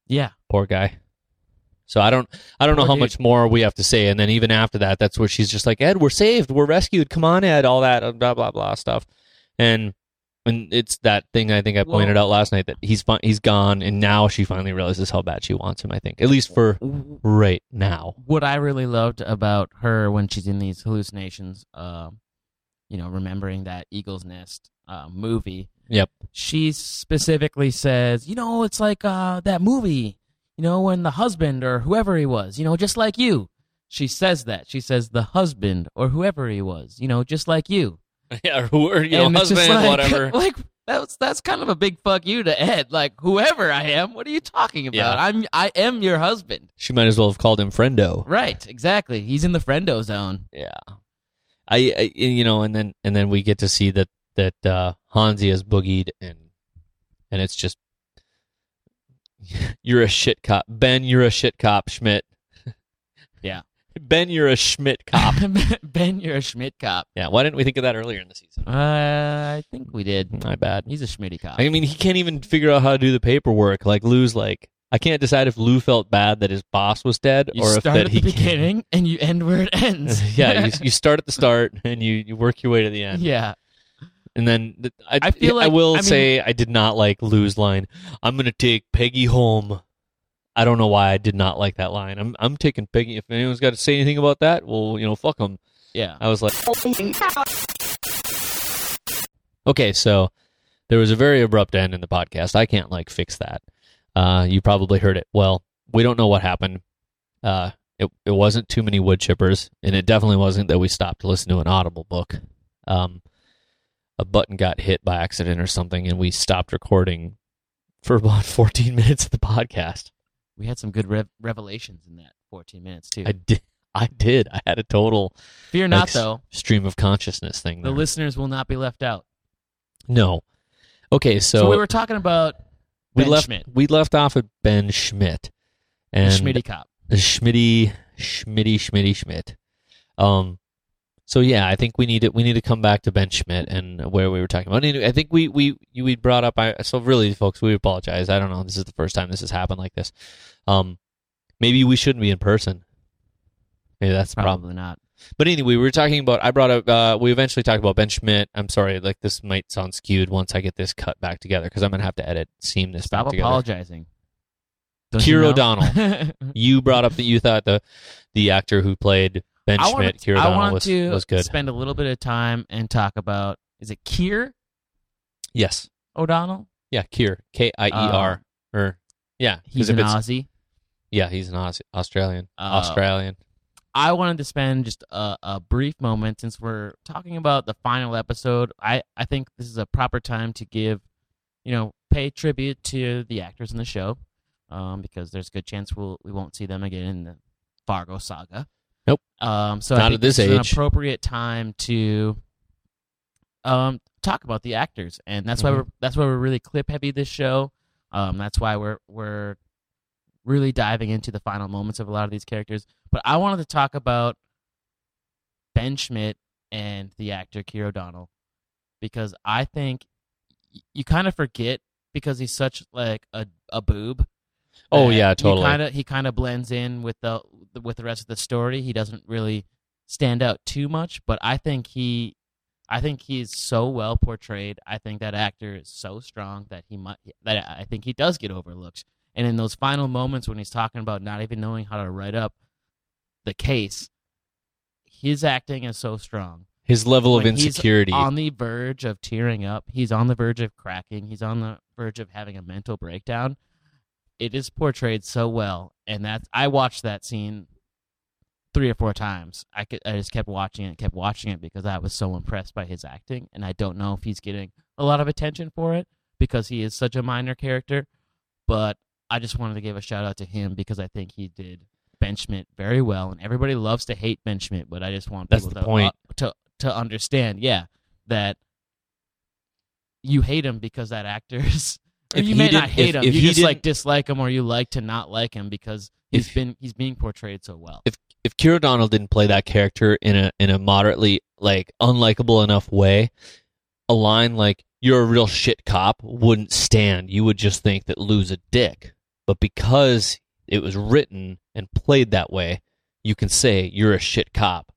yeah, Poor guy. So I don't I don't know Poor how dude. much more we have to say, and then even after that, that's where she's just like, Ed, we're saved, we're rescued, come on, Ed, all that uh, blah blah blah stuff, and and it's that thing I think I Well- pointed out last night that he's he's gone, and now she finally realizes how bad she wants him. I think at least for right now. what I really loved about her when she's in these hallucinations, um, you know, remembering that Eagle's Nest uh, movie, Yep. she specifically says, you know, it's like uh, that movie, you know, when the husband or whoever he was, you know, just like you. She says that. She says the husband or whoever he was, you know, just like you. Yeah, or, you know, And it's husband, like, whatever. Like that's that's kind of a big fuck you to Ed. Like whoever I am, what are you talking about? Yeah. I'm I am your husband. She might as well have called him friendo. Right, exactly. He's in the friendo zone. Yeah, I, I you know, and then and then we get to see that that uh, Hanzee has boogied, and and it's just you're a shit cop, Ben. You're a shit cop, Schmidt. Yeah. Ben, you're a Schmidt cop. ben, you're a Schmidt cop. yeah, why didn't we think of that earlier in the season? Uh, I think we did. My bad. He's a Schmitty cop. I mean, he can't even figure out how to do the paperwork. Like Lou's like, I can't decide if Lou felt bad that his boss was dead, you or if start that at he the beginning and you end where it ends. yeah, you, you start at the start and you, you work your way to the end. yeah. And then I, I feel I like- will I mean- say I did not like Lou's line. I'm going to take Peggy home. I don't know why I did not like that line. I'm I'm taking Peggy. If anyone's got to say anything about that, well, you know, fuck them. Yeah. I was like, okay, so there was a very abrupt end in the podcast. I can't like fix that. Uh, you probably heard it. Well, we don't know what happened. Uh, it it wasn't too many wood chippers, and it definitely wasn't that we stopped to listen to an Audible book. Um, a button got hit by accident or something, and we stopped recording for about 14 minutes of the podcast. We had some good rev- revelations in that 14 minutes too. I did. I did. I had a total Fear not, like, though. stream of consciousness thing. The listeners will not be left out. No. Okay, so, So, we were talking about we left Schmidt, we left off at Ben Schmidt and Schmitty cop. Schmitty Schmitty Schmitty Schmidt. Um. So yeah, I think we need to we need to come back to Ben Schmidt and where we were talking about. I think we we we brought up. I so really, folks, we apologize. I don't know. This is the first time this has happened like this. Um. Maybe we shouldn't be in person. Maybe that's the problem. Probably not. But anyway, we were talking about. I brought up. Uh, we eventually talked about Ben Schmidt. I'm sorry, like this might sound skewed once I get this cut back together because I'm gonna have to edit, seam this Stop back together. apologizing. Don't Keir you know? O'Donnell. You brought up that you thought the the actor who played Ben I Schmidt, Keir I was to was good. spend a little bit of time and talk about is it Kier yes, O'Donnell? yeah, Kier. K I E R, or yeah, He's because if an it's Aussie. Yeah, he's an Aus- Australian. Uh, Australian. I wanted to spend just a, a brief moment since we're talking about the final episode. I, I think this is a proper time to give, you know, pay tribute to the actors in the show, um, because there's a good chance we'll we won't see them again in the Fargo saga. Nope. Um, so I Not think at this is an age. appropriate time to um talk about the actors, and that's why Mhm. we're that's why we're really clip heavy this show. Um, that's why we're we're really diving into the final moments of a lot of these characters. But I wanted to talk about Ben Schmidt and the actor Keir O'Donnell because I think y- you kind of forget because he's such like a a boob. Oh, that yeah, totally. Kind of he kind of blends in with the with the rest of the story. He doesn't really stand out too much, but I think he I think he's so well portrayed. I think that actor is so strong that he might that I think he does get overlooked. And in those final moments when he's talking about not even knowing how to write up the case, his acting is so strong. His level of When he's insecurity. on the verge of tearing up. He's on the verge of cracking. He's on the verge of having a mental breakdown. It is portrayed so well, and that's I watched that scene three or four times. I could, I just kept watching it, kept watching it because I was so impressed by his acting, and I don't know if he's getting a lot of attention for it because he is such a minor character. But I just wanted to give a shout out to him because I think he did Ben Schmidt very well, and everybody loves to hate Ben Schmidt, but I just want That's people to uh, to to understand, yeah, that you hate him because that actor's. Or If you may didn't- hate if- him. if you just like dislike him, or you like to not like him because he's If- been he's being portrayed so well. if if Keir O'Donnell didn't play that character in a in a moderately like unlikable enough way, a line like "You're a real shit cop" wouldn't stand. You would just think that Lou's a dick. But because it was written and played that way, you can say you're a shit cop,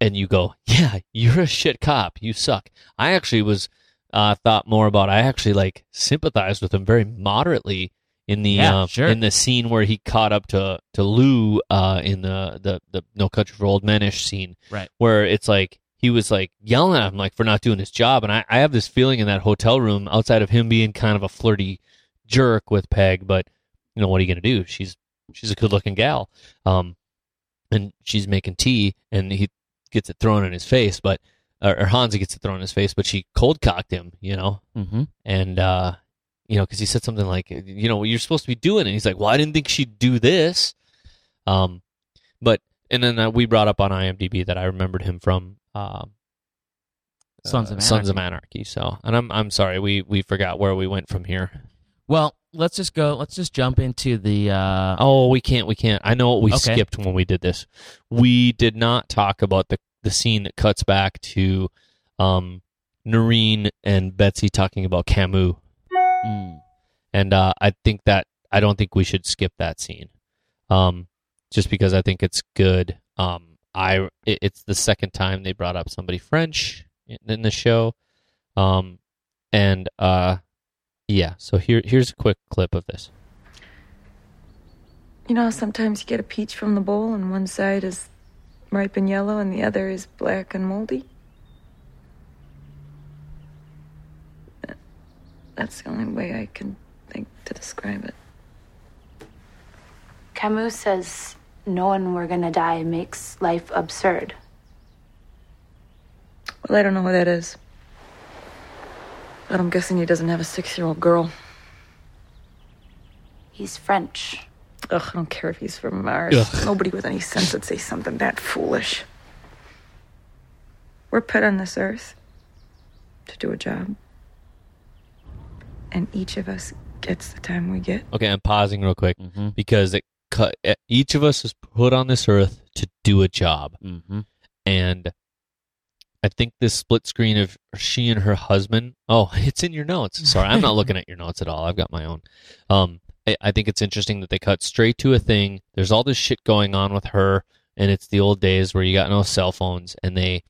and you go, "Yeah, you're a shit cop. You suck." I actually was uh, thought more about. I actually like sympathized with him very moderately in the Yeah, uh, sure. in the scene where he caught up to to Lou uh, in the, the the No Country for Old Menish scene, Right. Where it's like he was like yelling at him like for not doing his job, and I, I have this feeling in that hotel room outside of him being kind of a flirty jerk with Peg, but you know what are you gonna do? She's she's a good looking gal, um, and she's making tea, and he gets it thrown in his face, but or, or Hanzee gets it thrown in his face, but she cold cocked him, you know, Mm-hmm. and uh you know because he said something like you know what you're supposed to be doing and he's like well i didn't think she'd do this um but and then uh, we brought up on imdb that i remembered him from um Sons of uh, sons of Anarchy. anarchy so and i'm i'm sorry we we forgot where we went from here Well, let's just go. Let's just jump into the. Uh, oh we can't we can't i know what we Okay. skipped when we did this we did not talk about the the scene that cuts back to um noreen and betsy talking about camus mm, and uh, I think that I don't think we should skip that scene, um, just because I think it's good. Um, I it, it's the second time they brought up somebody French in, in the show, um, and uh, yeah. So here here's a quick clip of this. You know, sometimes you get a peach from the bowl, and one side is ripe and yellow, and the other is black and moldy. That's the only way I can think to describe it. Camus says knowing we're gonna die makes life absurd. Well, I don't know who that is. But I'm guessing he doesn't have a six year old girl. He's French. Ugh, I don't care if he's from Mars. Ugh. Nobody with any sense would say something that foolish. We're put on this earth to do a job. And each of us gets the time we get. Okay, I'm pausing real quick mm-hmm, because it cut. Each of us is put on this earth to do a job, mm-hmm. and I think this split screen of she and her husband. Oh, it's in your notes. Sorry, I'm not looking at your notes at all. I've got my own. Um, I, I think it's interesting that they cut straight to a thing. There's all this shit going on with her, and it's the old days where you got no cell phones, and they,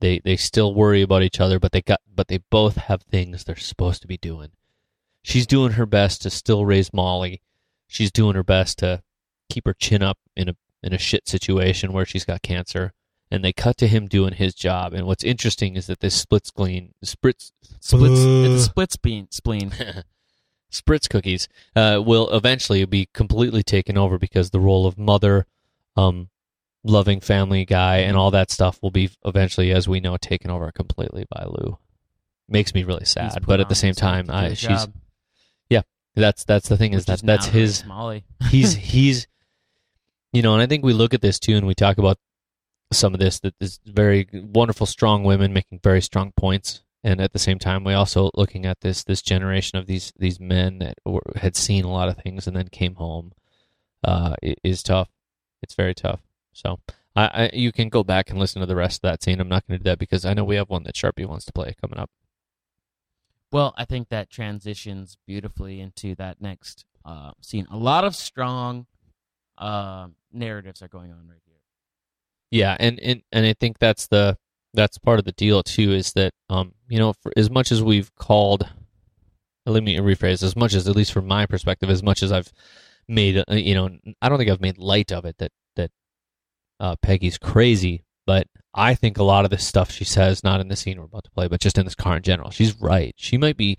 they, they still worry about each other, but they got, but they both have things they're supposed to be doing. She's doing her best to still raise Molly. She's doing her best to keep her chin up in a in a shit situation where she's got cancer and they cut to him doing his job. And what's interesting is that this split spleen, split, Splits, Buh. it's split spleen. Spleen. Spritz cookies uh, will eventually be completely taken over because the role of mother, um, loving family guy, and all that stuff will be eventually, as we know, taken over completely by Lou. Makes me really sad, but at the same time, I, she's job, that's that's the thing is that that's his Molly. he's he's you know and i think we look at this too and we talk about some of this that is very wonderful strong women making very strong points and at the same time we also looking at this this generation of these these men that were, had seen a lot of things and then came home uh is tough it's very tough so I, I you can go back and listen to the rest of that scene i'm not going to do that because i know we have one that sharpie wants to play coming up Well, I think that transitions beautifully into that next uh, scene. A lot of strong uh, narratives are going on right here. Yeah, and, and and I think that's the that's part of the deal too is that um you know as much as we've called let me rephrase as much as at least from my perspective as much as I've made uh, you know I don't think I've made light of it that that uh, Peggy's crazy but I think a lot of the stuff she says not in the scene we're about to play but just in this car in general she's right she might be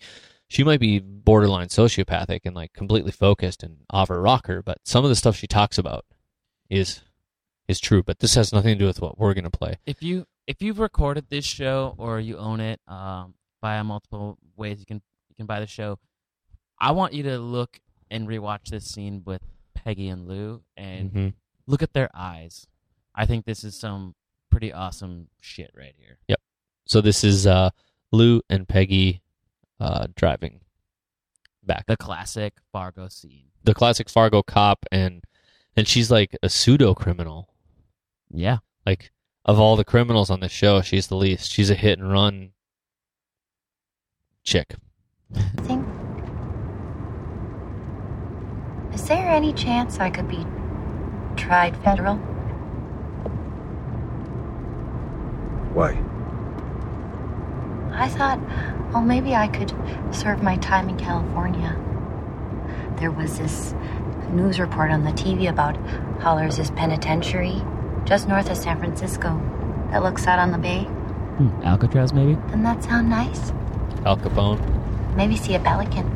she might be borderline sociopathic and like completely focused and off her rocker but some of the stuff she talks about is is true, but this has nothing to do with what we're gonna play. If you if you've recorded this show or you own it um, via multiple ways, you can you can buy the show. I want you to look and rewatch this scene with Peggy and Lou and Mhm. look at their eyes. I think this is some pretty awesome shit right here. Yep. So this is uh, Lou and Peggy uh, driving back. The classic Fargo scene. The classic Fargo cop, and and she's like a pseudo criminal. Yeah. Like of all the criminals on the show, she's the least. She's a hit and run chick. Think. Is there any chance I could be tried federal? Why? I thought, well, maybe I could serve my time in California. There was this news report on the TV about how there's penitentiary just north of San Francisco that looks out on the bay. Hmm, Alcatraz, maybe? Doesn't that sound nice? Al Capone. Maybe see a pelican.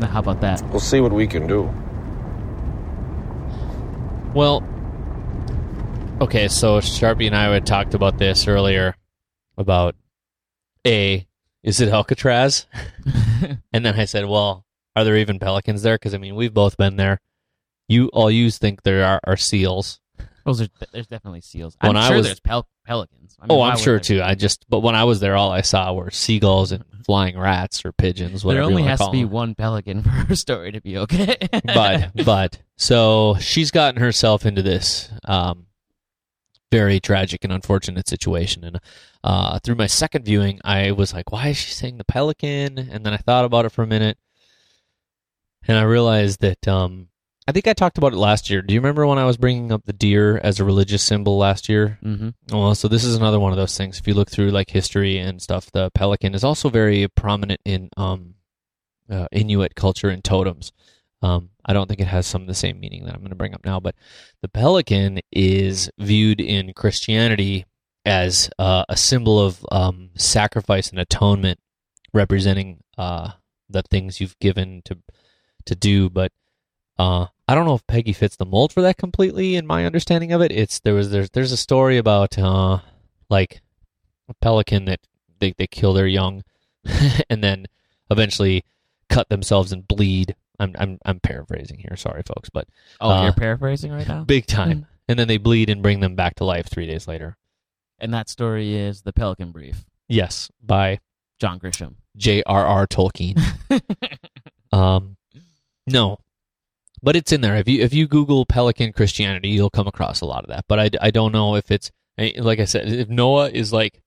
Now, how about that? We'll see what we can do. Well, okay, so Sharpie and I had talked about this earlier about A, is it Alcatraz? and then I said, well, are there even pelicans there? Because, I mean, we've both been there. You all you think there are, are seals. Those are there's definitely seals. When I'm I sure was- there's pel- pelicans. I mean, oh, I'm sure too. be? I just, but when I was there, all I saw were seagulls and flying rats or pigeons, whatever There only has to be them. one pelican for her story to be okay. but but so she's gotten herself into this um, very tragic and unfortunate situation and uh, through my second viewing i was like why is she saying the pelican and then i thought about it for a minute and i realized that um, i think i talked about it last year do you remember when i was bringing up the deer as a religious symbol last year hmm well, so this is another one of those things. If you look through like history and stuff, the pelican is also very prominent in um, uh, Inuit culture and totems. Um, I don't think it has some of the same meaning that I'm going to bring up now, but the pelican is viewed in Christianity as uh, a symbol of um, sacrifice and atonement, representing uh, the things you've given to to do. But uh, I don't know if Peggy fits the mold for that completely. In my understanding of it, it's there was there's there's a story about uh, like a pelican that they they kill their young, and then eventually cut themselves and bleed. I'm I'm I'm paraphrasing here. Sorry, folks, but Oh, Uh, you're paraphrasing right now. big time. And then they bleed and bring them back to life three days later. And that story is the Pelican Brief. Yes, by John Grisham. J.R.R. Tolkien. Um, no, but it's in there. If you if you Google Pelican Christianity, you'll come across a lot of that. But I, I don't know if it's eh, like I said. If Noah is like,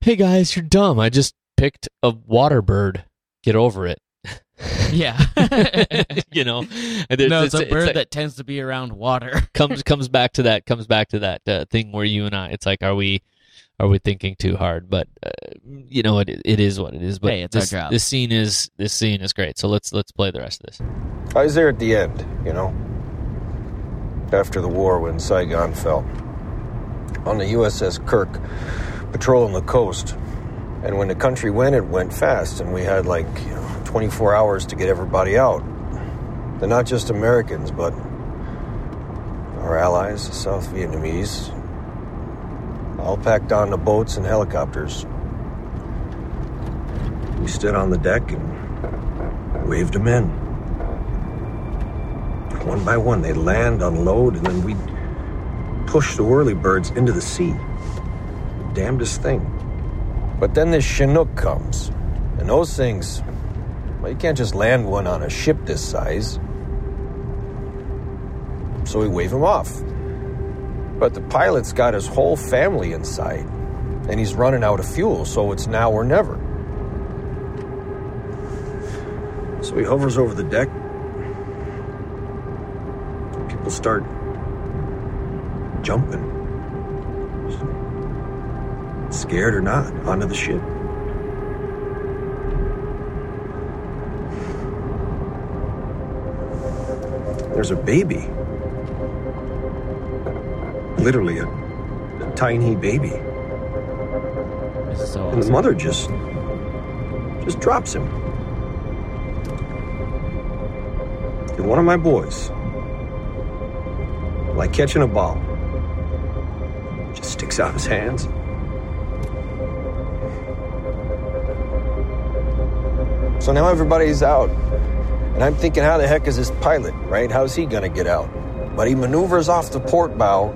"Hey guys, you're dumb. I just picked a water bird. Get over it." Yeah. you know, no, it's, a bird like- that tends to be around water. comes comes back to that comes back to that uh, thing where you and I. It's like, are we are we thinking too hard? But uh, you know, it it is what it is. But Hey, it's our this, job. this scene is this scene is great. So let's let's play the rest of this. I was there at the end, you know, after the war when Saigon fell. On the USS Kirk, patrolling the coast. And when the country went, it went fast, and we had like you know, 24 hours to get everybody out. They're not just Americans, but our allies, the South Vietnamese, all packed on the boats and helicopters. We stood on the deck and waved them in. One by one, they'd land, unload, and then we'd push the whirlybirds into the sea. Damnedest thing. But then this Chinook comes, and those things, well, you can't just land one on a ship this size. So we wave him off. But the pilot's got his whole family inside, and he's running out of fuel, so it's now or never. So he hovers over the deck. People start jumping. Scared or not, onto the ship. There's a baby. Literally a, a tiny baby. So And the mother just just drops him. And one of my boys, like catching a ball, just sticks out his hands. So now everybody's out. And I'm thinking, how the heck is this pilot, right? How's he gonna get out? But he maneuvers off the port bow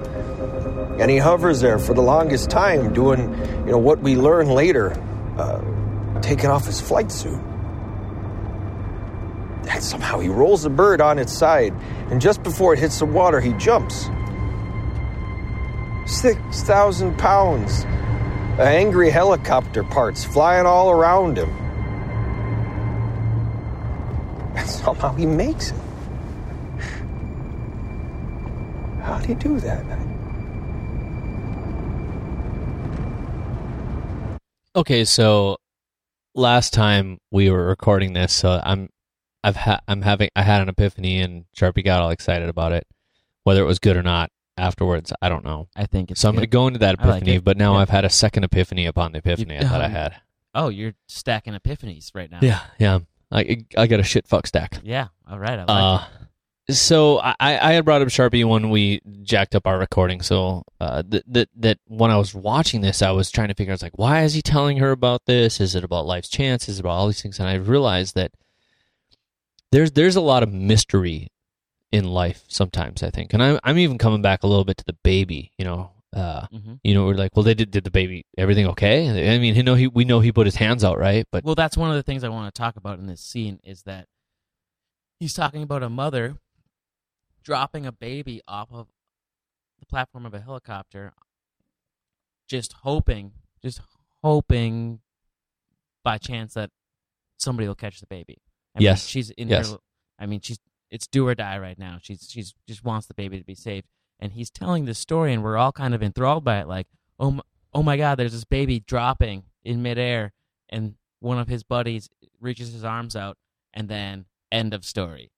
and he hovers there for the longest time doing you know what we learn later uh, taking off his flight suit somehow he rolls the bird on its side and just before it hits the water he jumps. 6000 pounds. Angry helicopter parts flying all around him. And somehow he makes it. How did he do that? Okay, so last time we were recording this, so I'm I've ha- I'm having I had an epiphany and Sharpie got all excited about it. Whether it was good or not afterwards, I don't know. I think it's So I'm going to go into that I like epiphany, it. but now Yeah. I've had a second epiphany upon the epiphany I thought I had. Oh, you're stacking epiphanies right now. Yeah, yeah. I I got a shit fuck stack. Yeah. All right. I like Uh, so I, I had brought up Sharpie when we jacked up our recording. So uh, that that that when I was watching this, I was trying to figure. I was like, why is he telling her about this? Is it about life's chance? Is it about all these things? And I realized that there's there's a lot of mystery in life sometimes. I think, and I'm I'm even coming back a little bit to the baby. You know, uh, it. hmm you know, we're like, well, they did did the baby everything okay? I mean, you know, he we know he put his hands out, right? But Well, that's one of the things I want to talk about in this scene is that he's talking about a mother dropping a baby off of the platform of a helicopter, just hoping, just hoping by chance that somebody will catch the baby. I mean, Yes. she's in Yes. her. I mean, she's it's do or die right now. She's she's just wants the baby to be saved, and he's telling this story, and we're all kind of enthralled by it. Like, oh, my, oh my God, there's this baby dropping in midair, and one of his buddies reaches his arms out, and then end of story.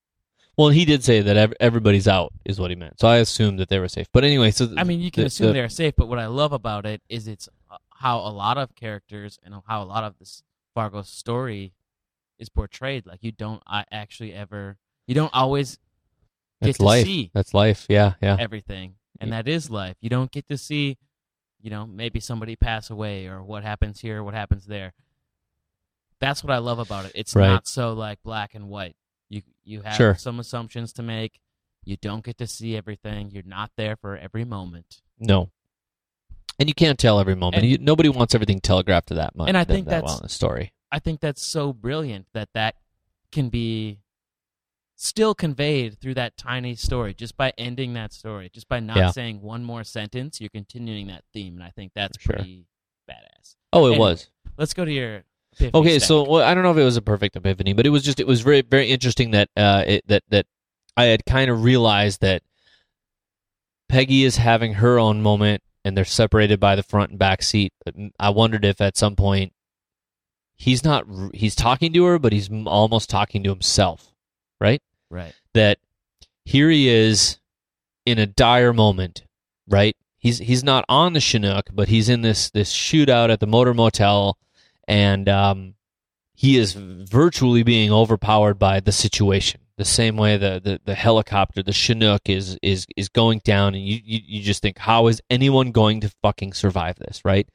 well, he did say that ev- everybody's out is what he meant. So I assumed that they were safe. But anyway, so I mean, you can the- assume the- they're safe, but what I love about it is it's uh, how a lot of characters and how a lot of this Fargo story is portrayed. Like you don't uh, actually ever, you don't always get That's to life. see That's life. Yeah, yeah. everything, and that is life. You don't get to see, you know, maybe somebody pass away or what happens here, what happens there. That's what I love about it. It's Right. not so like black and white. You you have Sure. some assumptions to make. You don't get to see everything. You're not there for every moment. No. And you can't tell every moment. And- you, nobody wants everything telegraphed to that much. And I think that that's- well in the story. I think that's so brilliant that that can be still conveyed through that tiny story just by ending that story, just by not Yeah. saying one more sentence. You're continuing that theme, and I think that's pretty badass. Oh, it Anyway, was. Let's go to your Okay, stack. so well, I don't know if it was a perfect epiphany, but it was just it was very very interesting that uh it, that that I had kind of realized that Peggy is having her own moment and they're separated by the front and back seat. But I wondered if at some point he's not he's talking to her, but he's almost talking to himself, right? right, that here he is in a dire moment, right? He's he's not on the Chinook, but he's in this this shootout at the motor motel, and um, he is virtually being overpowered by the situation. The same way the, the, the helicopter, the Chinook, is is is going down, and you, you you just think, how is anyone going to fucking survive this, right?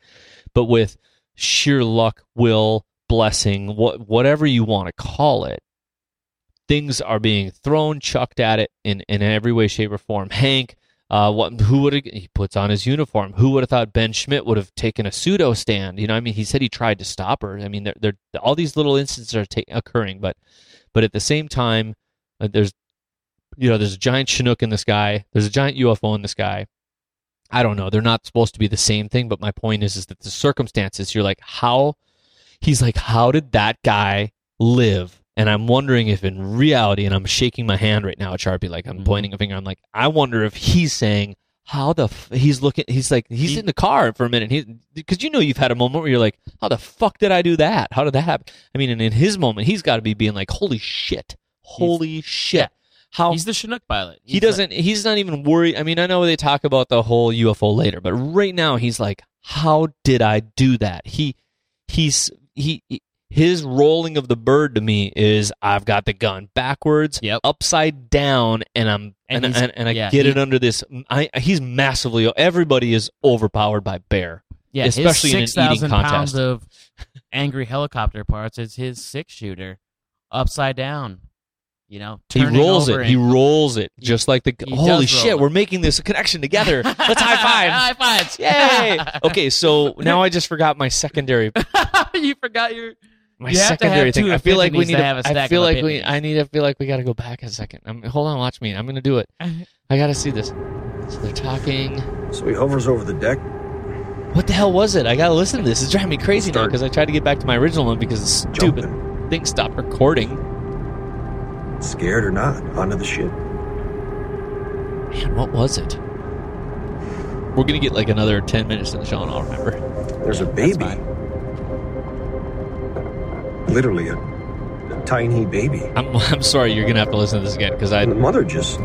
But with sheer luck, will, blessing, what whatever you want to call it, things are being thrown, chucked at it in in every way, shape, or form. Hank uh, what, who would he puts on his uniform? Who would have thought Ben Schmidt would have taken a pseudo stand? You know, I mean, he said he tried to stop her. I mean, they're, they're, all these little instances are ta- occurring, but, but at the same time, uh, there's, you know, there's a giant Chinook in the sky. There's a giant UFO in the sky. I don't know. They're not supposed to be the same thing, but my point is, is that the circumstances, you're like, how, he's like, how did that guy live and I'm wondering if in reality, and I'm shaking my hand right now at Sharpie, like I'm Mhm. pointing a finger. I'm like, I wonder if he's saying how the f-? he's looking. He's like, he's He- in the car for a minute. He because you know you've had a moment where you're like, how the fuck did I do that? How did that happen? I mean, and in his moment, he's got to be being like, holy shit, holy shit. yeah. How He's the Chinook pilot. he doesn't he's not even worried i mean i know they talk about the whole ufo later but right now he's like how did i do that he he's he, he- his rolling of the bird to me is i've got the gun backwards Yep. upside down and i'm And and, and, and i yeah, get he- it under this I, he's massively everybody is overpowered by bear Yeah, especially in an his eating 6,000 contest. pounds of angry helicopter parts is his six shooter, upside down. You know, he rolls over it he rolls it just like the holy shit it. we're making this connection together let's high five high fives! Yay! Okay, so now I just forgot my secondary you forgot your. my You have to secondary have thing. I feel like we epiphanies need to to. have a I stack feel of like we. I need to feel like we got to go back a second. I'm, hold on, watch me. I'm gonna do it. I gotta see this. So they're talking. So he hovers over the deck. What the hell was it? I gotta listen to this. It's driving me crazy now because I tried to get back to my original one because the stupid Jumping. thing stopped recording. Scared or not, onto the ship. Man, what was it? We're gonna get like another ten minutes in the show, and I'll remember. There's a baby. Literally a, a tiny baby. I'm. I'm sorry. You're gonna have to listen to this again because I. And the mother just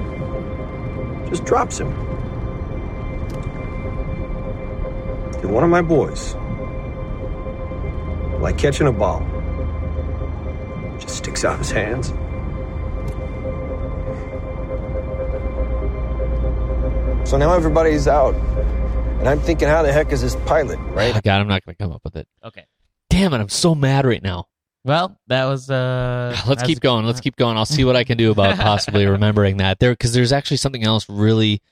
just drops him. And one of my boys, like catching a ball, just sticks out his hands. So now everybody's out. And I'm thinking, how the heck is this pilot, right? Oh, God, I'm not gonna come up with it. Okay. Damn it! I'm so mad right now. Well, that was. uh Let's that's- keep going. Let's keep going. I'll see what I can do about possibly remembering that there because there's actually something else really.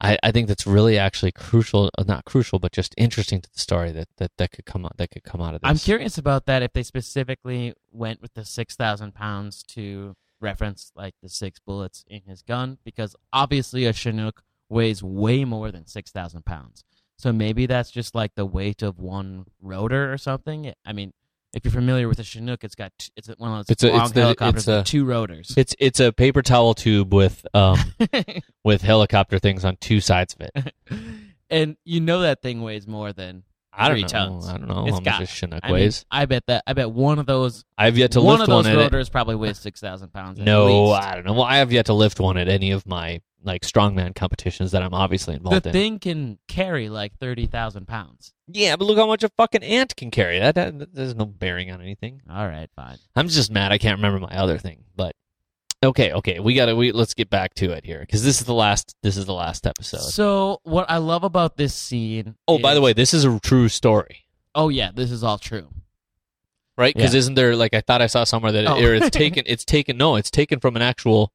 I, I think that's really actually crucial, uh, not crucial, but just interesting to the story that, that, that could come out that could come out of this. I'm curious about that. If they specifically went with the six thousand pounds to reference like the six bullets in his gun, because obviously a Chinook weighs way more than six thousand pounds. So maybe that's just like the weight of one rotor or something. I mean, if you're familiar with a Chinook, it's got t- it's one of those It's a- long it's the- helicopters it's a- with two rotors. It's it's a paper towel tube with um with helicopter things on two sides of it. and you know that thing weighs more than I don't Three know. tons. I don't know It's how much a Chinook I mean, weighs. I bet that I bet one of those I've yet to one lift one of those one rotors probably weighs six thousand pounds. No. I don't know. Well, I have yet to lift one at any of my like strongman competitions that I'm obviously involved the in. The thing can carry like thirty thousand pounds. yeah, but look how much a fucking ant can carry. That, that, that there's no bearing on anything. All right, fine. I'm just mad I can't remember my other thing. But okay, okay, we gotta we let's get back to it here because this is the last this is the last episode. So what I love about this scene. oh, by the way, this is a true story, oh yeah, this is all true. right? Because Yeah. isn't there like I thought I saw somewhere that Oh. or it's taken it's taken no it's taken from an actual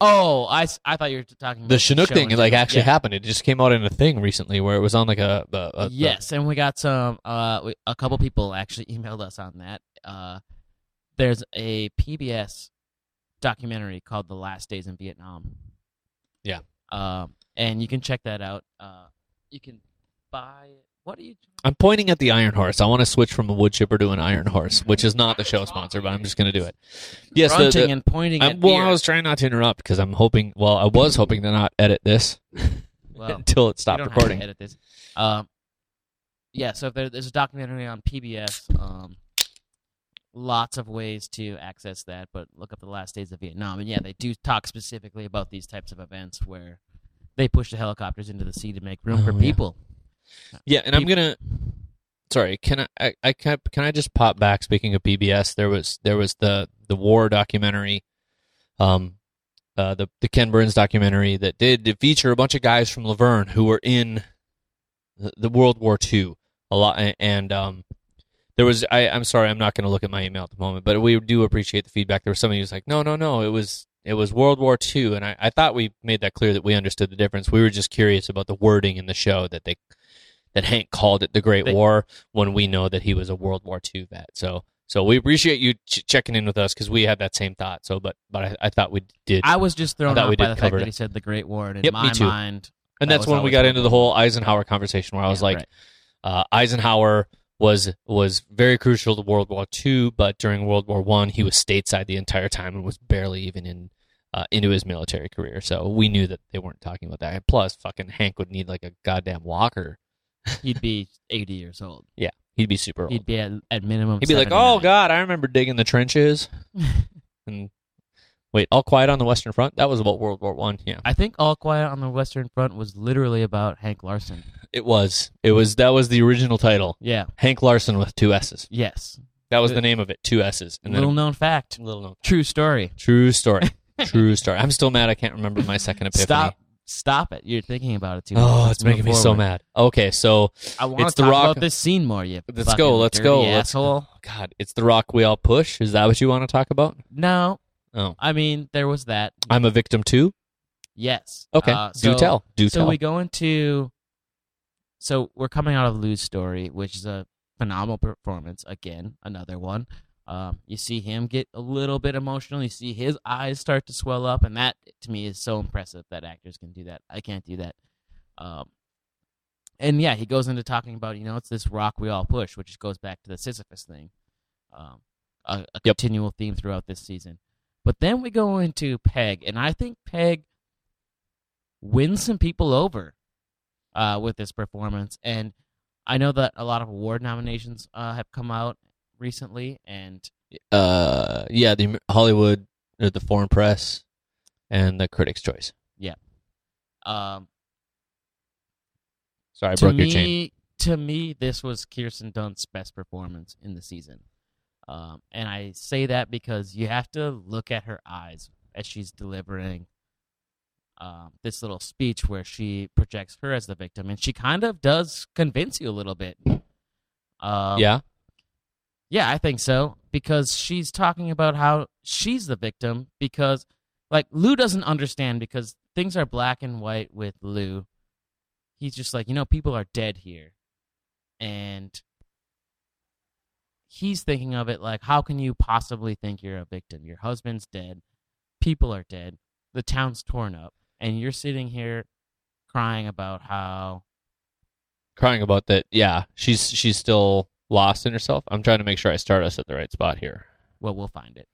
Oh, I, I thought you were talking about the Chinook thing in like actually Yeah. happened. It just came out in a thing recently where it was on like a, a, a yes, and we got some. Uh, we, a couple people actually emailed us on that. Uh, there's a PBS documentary called "The Last Days in Vietnam." Yeah. Um, and you can check that out. Uh, you can buy. What are you? I'm pointing at the Iron Horse. I want to switch from a wood chipper to an Iron Horse, which is not the show sponsor, but I'm just going to do it. Yes, the, the, and pointing I'm, well, beer. I was trying not to interrupt because I'm hoping. Well, I was hoping to not edit this Well, until it stopped recording. edit this. Um, yeah, so if there, there's a documentary on PBS. Um, lots of ways to access that, but look up the last days of Vietnam, and yeah, they do talk specifically about these types of events where they push the helicopters into the sea to make room Oh, for yeah. people. Yeah, and I'm gonna. sorry, can I, I, I can, can I just pop back? Speaking of PBS, there was there was the the war documentary, um, uh, the the Ken Burns documentary that did feature a bunch of guys from Luverne who were in the, the World War II a lot, and um, there was I I'm sorry, I'm not going to look at my email at the moment, but we do appreciate the feedback. There was somebody who's like, no, no, no, it was it was World War II, and I, I thought we made that clear that we understood the difference. We were just curious about the wording in the show that they that Hank called it the Great War when we know that he was a World War II vet. So so we appreciate you ch- checking in with us because we had that same thought. So but but I, I thought we did, I was just thrown off we by the fact that he said the Great War, and in Yep, my mind, and that that's when we got into the whole Eisenhower conversation where I was Yeah, like. right. Uh, Eisenhower was was very crucial to World War II, but during World War One, he was stateside the entire time and was barely even in uh, into his military career. So we knew that they weren't talking about that. And plus, fucking Hank would need like a goddamn walker. He'd be 80 years old. Yeah, he'd be super old. He'd be at, at minimum. He'd be like, 79. "Oh God, I remember digging the trenches." and wait, all quiet on the Western Front. That was about World War One. Yeah, I think All Quiet on the Western Front was literally about Hank Larsson. it was. It was. That was the original title. Yeah. Hank Larsson with two S's. Yes. That was the uh, name of it. Two S's. And then Little known fact. little known. True story. True story. True story. I'm still mad. I can't remember my second epiphany. Stop. Stop it. You're thinking about it too much. Oh, Let's it's making me so mad. Okay, so I want It's to The talk Rock- about this scene more. You. Let's go, let's go, let's- Asshole. God, it's the rock we all push. Is that what you want to talk about? No. Oh, I mean, there was that. I'm a victim too. Yes. Okay, Uh, do tell. Do so tell. So we go into. So we're coming out of Lou's story, which is a phenomenal performance. Again, another one. Um, you see him get a little bit emotional. You see his eyes start to swell up, and that to me is so impressive that actors can do that. I can't do that. Um, and yeah, he goes into talking about you know it's this rock we all push, which goes back to the Sisyphus thing, um, a, a Yep. continual theme throughout this season. But then we go into Peg, and I think Peg wins some people over uh, with this performance. And I know that a lot of award nominations uh, have come out recently, and uh, yeah, the Hollywood, or the Foreign Press, and the Critics' Choice. Yeah. Um, Sorry, I broke me, your chain. to me, this was Kirsten Dunst's best performance in the season. Um, and I say that because you have to look at her eyes as she's delivering um, this little speech where she projects her as the victim, and she kind of does convince you a little bit. Um, yeah, Yeah, I think so because she's talking about how she's the victim because like Lou doesn't understand because things are black and white with Lou. He's just like, you know, people are dead here. And he's thinking of it like how can you possibly think you're a victim? Your husband's dead, people are dead, the town's torn up, and you're sitting here crying about how crying about that. Yeah, she's she's still lost in herself. I'm trying to make sure I start us at the right spot here. well we'll find it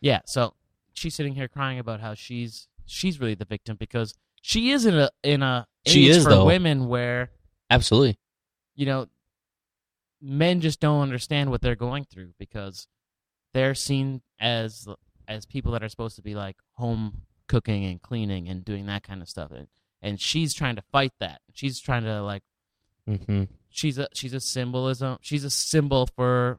yeah so she's sitting here crying about how she's she's really the victim because she is in a in a She is, for though. women where Absolutely. you know men just don't understand what they're going through because they're seen as as people that are supposed to be like home cooking and cleaning and doing that kind of stuff and and she's trying to fight that she's trying to like hmm she's a she's a symbolism she's a symbol for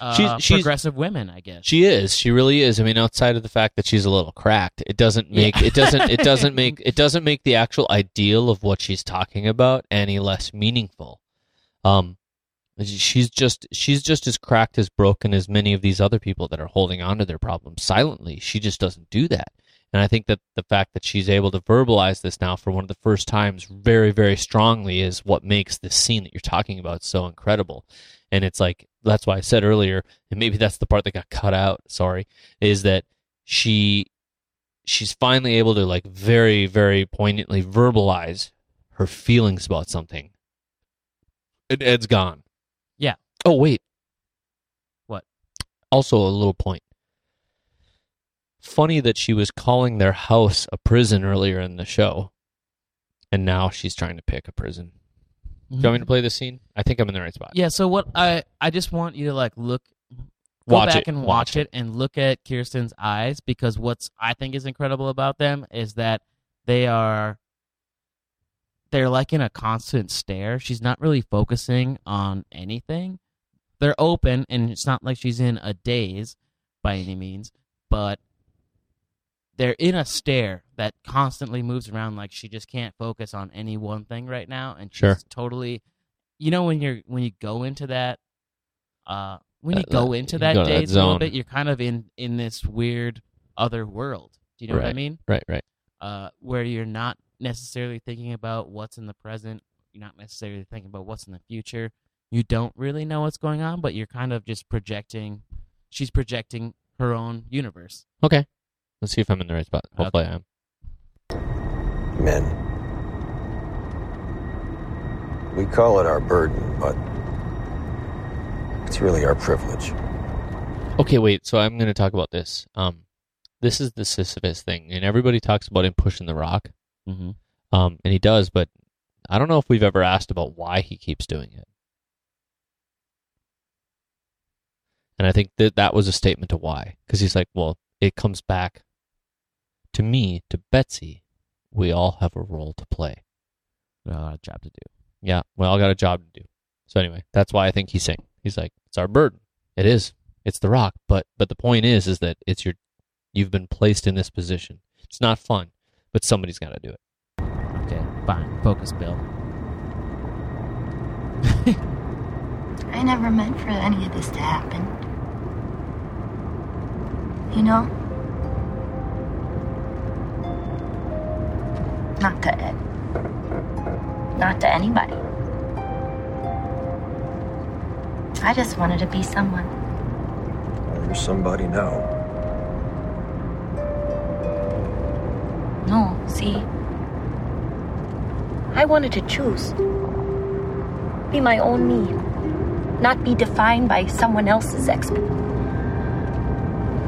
uh, She's- she's- progressive women i guess She is. She really is. I mean, outside of the fact that she's a little cracked, it doesn't make it doesn't it doesn't make it doesn't make the actual ideal of what she's talking about any less meaningful. Um, she's just she's just as cracked as broken as many of these other people that are holding on to their problems silently. She just doesn't do that. And I think that the fact that she's able to verbalize this now for one of the first times very, very strongly is what makes this scene that you're talking about so incredible. And it's like, that's why I said earlier, and maybe that's the part that got cut out, sorry, is that she she's finally able to like very, very poignantly verbalize her feelings about something. And Ed's gone. Yeah. Oh wait. What? Also a little point. Funny that she was calling their house a prison earlier in the show. And now she's trying to pick a prison. Do you want me to mm-hmm. play this scene? I think I'm in the right spot. yeah so what i i just want you to like look go Watch back it. and Watch watch it and look at kirsten's eyes because what's i think is incredible about them is that they are they're like in a constant stare. She's not really focusing on anything. They're open, and it's not like she's in a daze by any means, but they're in a stare that constantly moves around like she just can't focus on any one thing right now and she's Sure. totally you know when you're when you go into that uh when you That- go into that that daze a little zone. bit you're kind of in in this weird other world do you know what i mean Right, right. uh where you're not necessarily thinking about what's in the present you're not necessarily thinking about what's in the future you don't really know what's going on but you're kind of just projecting she's projecting her own universe Okay. Let's see if I'm in the right spot. Hopefully I am. Men. We call it our burden, but it's really our privilege. Okay, wait. So I'm going to talk about this. Um, this is the Sisyphus thing, and everybody talks about him pushing the rock. mm-hmm. Um, and he does, but I don't know if we've ever asked about why he keeps doing it. And I think that that was a statement to why, because he's like, well, it comes back to me, to Betsy. We all have a role to play. we all got a job to do Yeah, we all got a job to do. So anyway, that's why I think he's saying he's like, it's our burden. It is. It's the rock. But but the point is, is that it's your, you've been placed in this position. It's not fun, but somebody's got to do it. okay fine focus bill I never meant for any of this to happen. You know? Not to Ed. Not to anybody. I just wanted to be someone. Well, you're somebody now. No, see? I wanted to choose. Be my own me. Not be defined by someone else's expert.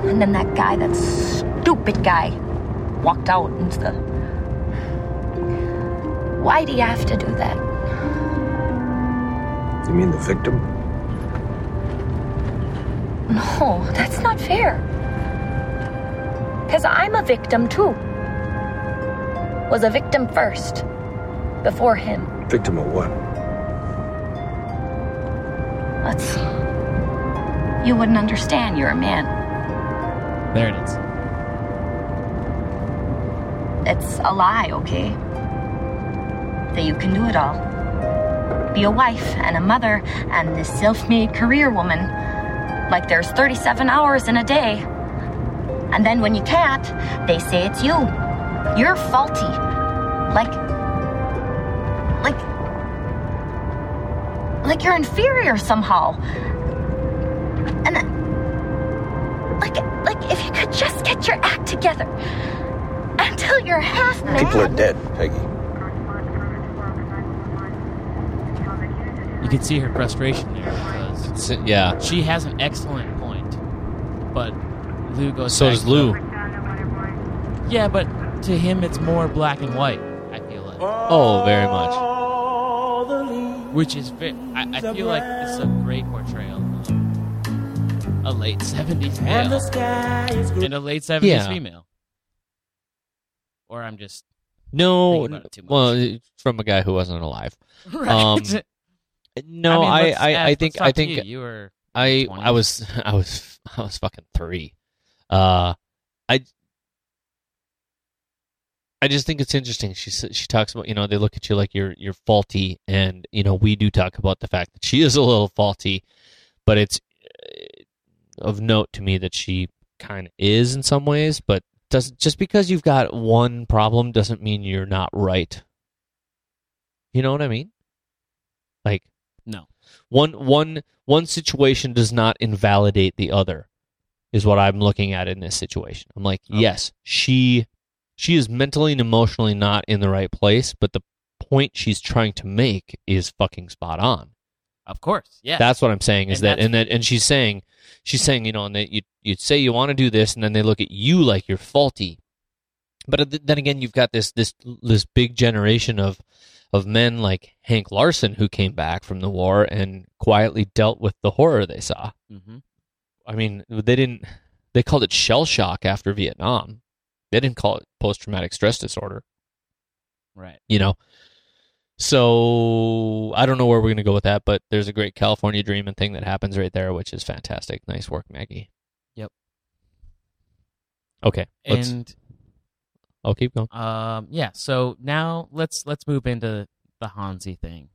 And then that guy, that stupid guy, walked out into the. Why do you have to do that? You mean the victim? No, that's not fair. Because I'm a victim too. Was a victim first, before him. Victim of what? Let's. You wouldn't understand. You're a man. There it is It's a lie, okay? That you can do it all. Be a wife and a mother and this self made career woman. Like there's 37 hours in a day. And then when you can't, they say it's you. You're faulty. Like. Like. Like you're inferior somehow. Get your act together until you're half man. People are dead, Peggy. you can see her frustration there because It's- yeah. she has an excellent point but lou goes So does to Lou. the- yeah but to him it's more black and white i feel like Oh, very much. which is ve- I, I feel like it's a great portrayal of a late 70s male and a late 70s Yeah. female or i'm just No, about it too much. well, from a guy who wasn't alive. right. Um, No, mean, I, I, I, think, I think, you. you were I, 20. I was, I was, I was fucking three. Uh, I, I just think it's interesting. She she talks about you know they look at you like you're you're faulty, and you know we do talk about the fact that she is a little faulty, but it's uh, of note to me that she kind of is in some ways, but doesn't just because you've got one problem doesn't mean you're not right. You know what I mean? Like no one one one situation does not invalidate the other is what i'm looking at in this situation i'm like Okay. yes she she is mentally and emotionally not in the right place but the point she's trying to make is fucking spot on of course yeah that's what i'm saying is And that and that and she's saying she's saying you know and that you you say you want to do this and then they look at you like you're faulty but then again you've got this this this big generation of of men like Hank Larsson who came back from the war and quietly dealt with the horror they saw. hmm I mean, they didn't they called it shell shock after Vietnam. They didn't call it post traumatic stress disorder, right you know. So I don't know where we're gonna go with that, but there's a great California dream and thing that happens right there, which is fantastic. Nice work, Maggie. Yep. Okay. And I'll keep going. Um, yeah. So now let's let's move into the Hanzee thing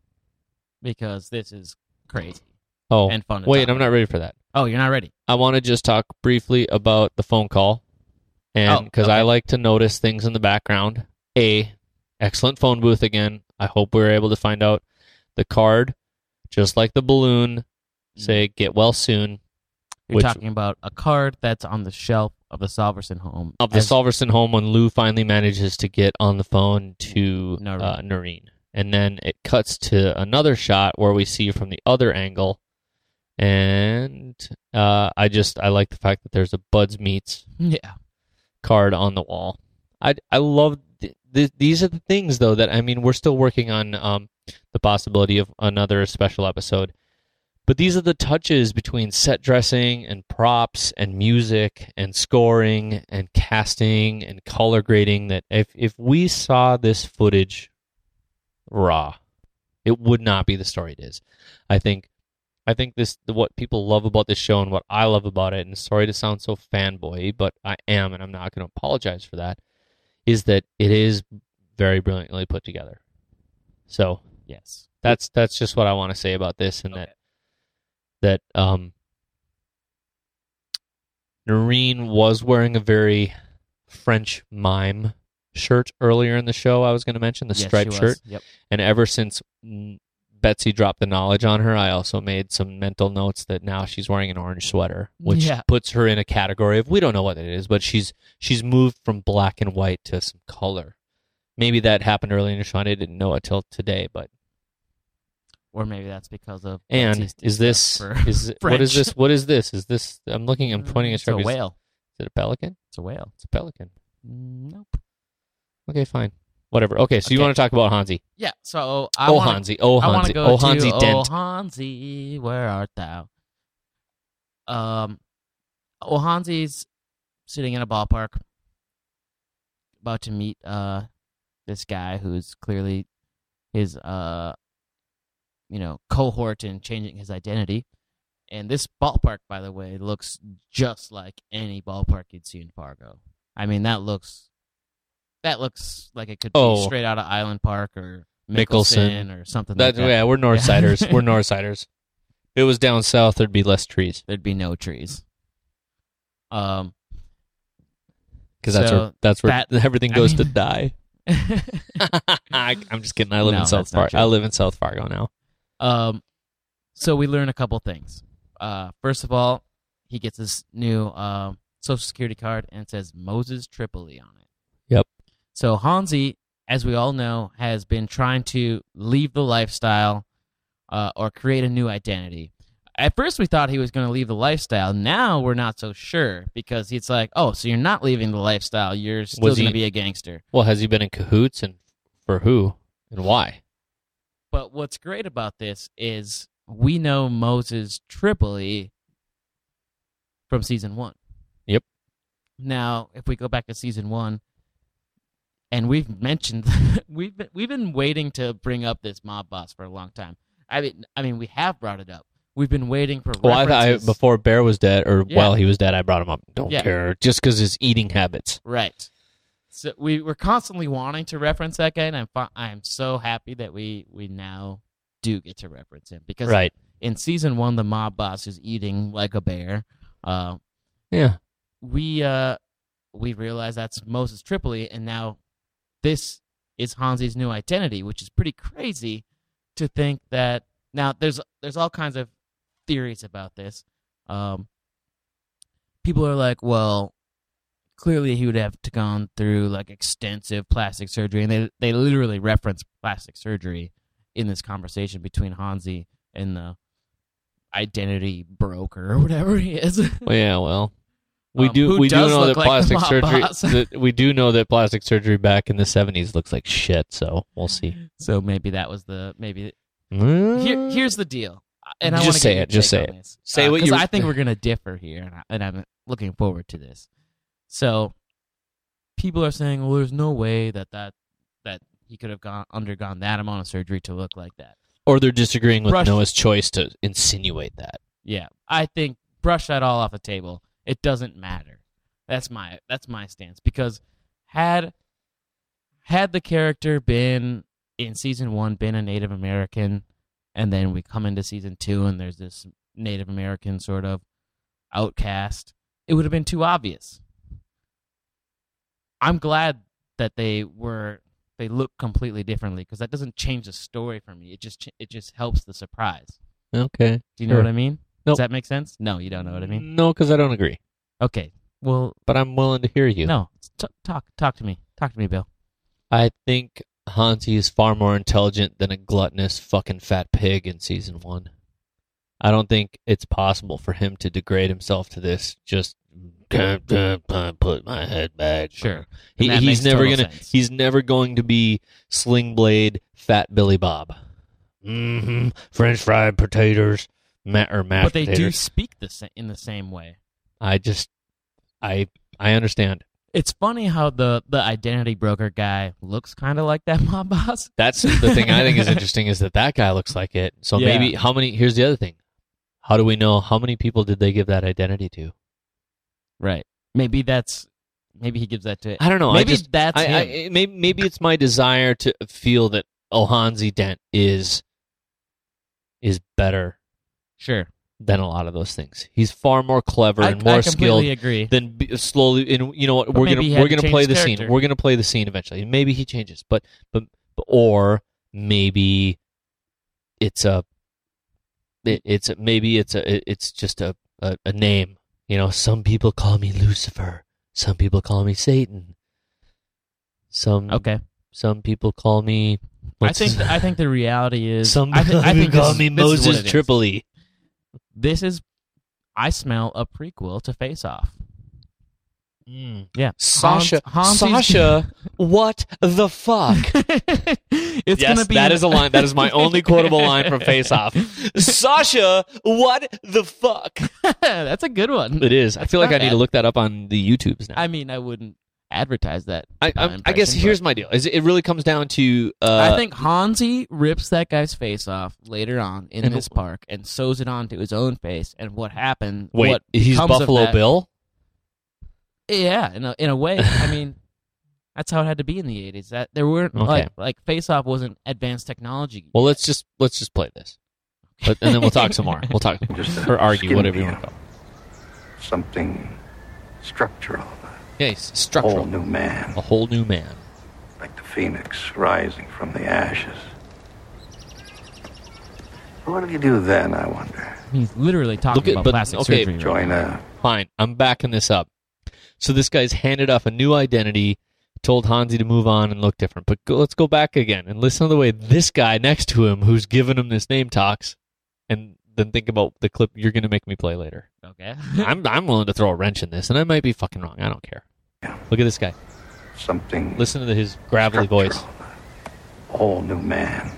because this is crazy Oh, and fun. Wait, I'm not ready for that. Oh, you're not ready. I want to just talk briefly about the phone call, and Oh, because I like to notice things in the background. A, excellent phone booth again. I hope we were able to find out the card, just like the balloon. Say get well soon You're Which- talking about a card that's on the shelf of the Solverson home. of the As- Solverson home when Lou finally manages to get on the phone to Noreen. Uh, Noreen. And then it cuts to another shot where we see from the other angle. And uh, I just I like the fact that there's a Buds Meats Yeah. card on the wall. I I love th- th- these are the things though that I mean we're still working on um the possibility of another special episode. But these are the touches between set dressing and props and music and scoring and casting and color grading that if if we saw this footage raw, it would not be the story it is. I think I think this what people love about this show and what I love about it, and sorry to sound so fanboy, but I am and I'm not gonna apologize for that, is that it is very brilliantly put together. So Yes. that's that's just what I want to say about this and that Okay. that um Noreen was wearing a very French mime shirt earlier in the show. I was going to mention the Yes, striped shirt, Yep. and ever since mm, Betsy dropped the knowledge on her, I also made some mental notes that now she's wearing an orange sweater, which Yeah. puts her in a category of we don't know what it is, but she's she's moved from black and white to some color. Maybe that happened early in the show. and I didn't know it till today, but Or maybe that's because of and is this is what is this? What is this? Is this? I'm looking. I'm pointing at It's a whale. Is it a pelican? It's a whale. It's a pelican. Mm, Nope. Okay, fine. Whatever. Okay, so you Okay. want to talk about Hanzee? Yeah. So I oh, wanna, Hanzee. Oh, I want Hanzee. to go Oh, to Hanzee Oh Dent. Hanzee, where art thou? Um, oh Hanzee's sitting in a ballpark, about to meet uh this guy who's clearly his uh you know cohort in changing his identity. And this ballpark, by the way, looks just like any ballpark you'd see in Fargo. I mean, that looks that looks like it could be Oh. straight out of Island Park or Mickelson. Mickelson or something That, like that. yeah, we're Northsiders. we're Northsiders. If it was down south, there'd be less trees There'd be no trees. Um, because that's So where that's where that- everything I goes to die. I, I'm just kidding. I live No, in South Fargo. I live in South Fargo now. um, so we learn a couple things. Uh, first of all, he gets this new um social security card and it says Moses Tripoli on it. So Hanzee, as we all know, has been trying to leave the lifestyle uh, or create a new identity. At first, we thought he was going to leave the lifestyle. Now we're not so sure because it's like, oh, so you're not leaving the lifestyle. You're still Was going he- to be a gangster. Well, has he been in cahoots and for who and why? But what's great about this is we know Moses Tripoli from season one. Yep. Now, if we go back to season one, and we've mentioned we've been, we've been waiting to bring up this mob boss for a long time. I mean, I mean, we have brought it up. We've been waiting for. Well, I I, before Bear was dead, or Yeah. while he was dead, I brought him up. Don't Yeah. care, just because his eating habits. Right. So we were constantly wanting to reference that guy, and I'm I'm so happy that we we now do get to reference him because Right. in season one, the mob boss is eating like a bear. Uh, Yeah. we uh we realize that's Moses Tripoli, and now this is Hanzee's new identity, which is pretty crazy to think that. Now there's there's all kinds of theories about this. Um, people are like, well, clearly he would have to gone through like extensive plastic surgery, and they they literally reference plastic surgery in this conversation between Hanzee and the identity broker or whatever he is. Well, yeah. Well, we Um, do we do know that like plastic surgery. that we do know that plastic surgery back in the '70s looks like shit. So we'll see. so maybe that was the maybe here, Mm. here's the deal, and I Just say it, just say it. this. Say Uh, what you- I think we're gonna differ here, and, I, and I'm looking forward to this. So, people are saying, "Well, there's no way that that that he could have gone undergone that amount of surgery to look like that. Or they're disagreeing with Brush- Noah's choice to insinuate that. Yeah, I think brush that all off the table. It doesn't matter. That's my that's my stance because had had the character been in season one been a Native American, and then we come into season two and there's this Native American sort of outcast, it would have been too obvious. I'm glad that they were they look completely differently because that doesn't change the story for me. It just it just helps the surprise. Okay. Do you know Sure. what I mean? Nope. Does that make sense? No, you don't know what I mean. No, because I don't agree. Okay. Well, But I'm willing to hear you. no. T- talk talk to me. Talk to me, Bill. I think Hanzee is far more intelligent than a gluttonous fucking fat pig in season one. I don't think it's possible for him to degrade himself to this. Just can't put my head back. Sure. He, he's never gonna. sense. He's never going to be Sling Blade, Fat Billy Bob. Mm-hmm. French fried potatoes, ma- or mashed But they do speak the sa- in the same way. I just, I, I understand. It's funny how the the identity broker guy looks kind of like that mob boss. That's the thing I think is interesting is that that guy looks like it. So Yeah. maybe how many? Here's the other thing. How do we know how many people did they give that identity to? Right. Maybe that's maybe he gives that to. I don't know. Maybe I just that's I, I, him. maybe maybe it's my desire to feel that Ohanzi Dent is is better sure. than a lot of those things. He's far more clever I, and more I skilled agree. than be, slowly. And you know what? But we're gonna we're gonna play the scene. We're gonna play the scene eventually. Maybe he changes, but but, but or maybe it's a it, it's a, maybe it's a it- it's just a, a a name. You know, some people call me Lucifer. Some people call me Satan. Some okay. some people call me. I think I think the reality is some I, thi- I think call this, me this is what Moses. Tripoli. This is I smell a prequel to Face Off. Mm. Yeah. Sasha, Hans- Sasha, what the fuck? it's yes, gonna be that is a line. That is my only quotable line from Face Off. Sasha, what the fuck? That's a good one. It is. I feel like not I need to look that up on the YouTubes now. I mean, I wouldn't advertise that. I, I, I guess here's but my deal. Is it really comes down to uh, I think Hanzee rips that guy's face off later on in And- this park and sews it onto his own face. And what happened? wait, what he's Buffalo that- Bill. Yeah, in a, in a way. I mean, that's how it had to be in the '80s. That there weren't Okay. like like Face Off wasn't advanced technology. Well, let's just let's just play this, but, and then we'll talk some more. We'll talk Just or argue, whatever you want to call. Something structural. Yeah, he's A structural. whole new man. A whole new man. Like the phoenix rising from the ashes. What do you do then, I wonder? He's literally talking Look at- about but- plastic okay, surgery. right Join now. a Fine, I'm backing this up. So this guy's handed off a new identity, told Hanzee to move on and look different. But go, let's go back again and listen to the way this guy next to him, who's given him this name, talks, and then think about the clip you're going to make me play later. Okay. I'm I'm willing to throw a wrench in this, and I might be fucking wrong. I don't care. Yeah. Look at this guy. something Listen to his gravelly voice. structural. A whole new man.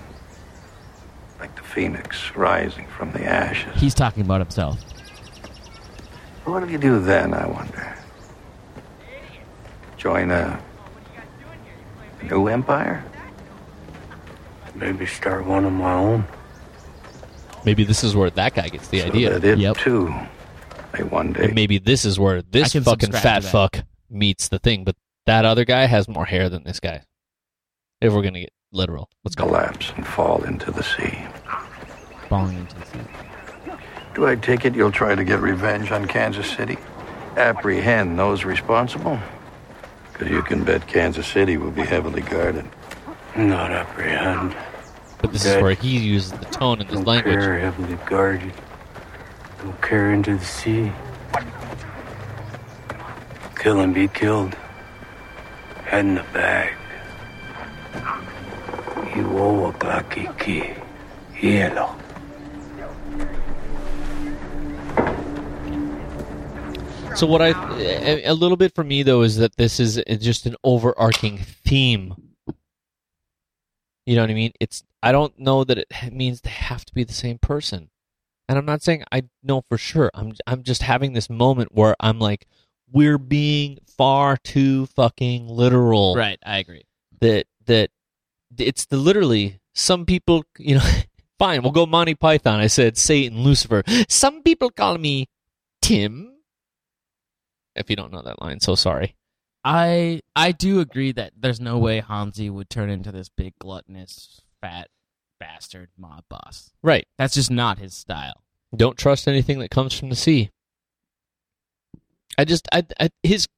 Like the phoenix rising from the ashes. He's talking about himself. What do you do then, I wonder? Join a, a new empire? Maybe start one of my own. Maybe this is where that guy gets the so idea. that it Yep. too may one day And maybe this is where this fucking fat to that. fuck meets the thing. But that other guy has more hair than this guy. If we're gonna get literal, let's go. collapse and fall into the sea. Falling into the sea. Do I take it you'll try to get revenge on Kansas City? Apprehend those responsible? Because you can bet Kansas City will be heavily guarded. Not apprehend. But this is where he uses the tone in his Don't language. care heavily guarded. Don't care into the sea. Kill and be killed. Head in the bag. Iwo wakakiki. Hielo. So what I a little bit for me though is that this is just an overarching theme. You know what I mean? It's I don't know that it means they have to be the same person. And I'm not saying I know for sure. I'm I'm just having this moment where I'm like we're being far too fucking literal. Right. I agree. That that it's the literally some people, you know, fine, we'll go Monty Python. I said Satan, Lucifer. Some people call me Tim. If you don't know that line, so sorry. I I do agree that there's no way Hanzee would turn into this big gluttonous fat bastard mob boss. Right. That's just not his style. Don't trust anything that comes from the sea. I just, I, I his.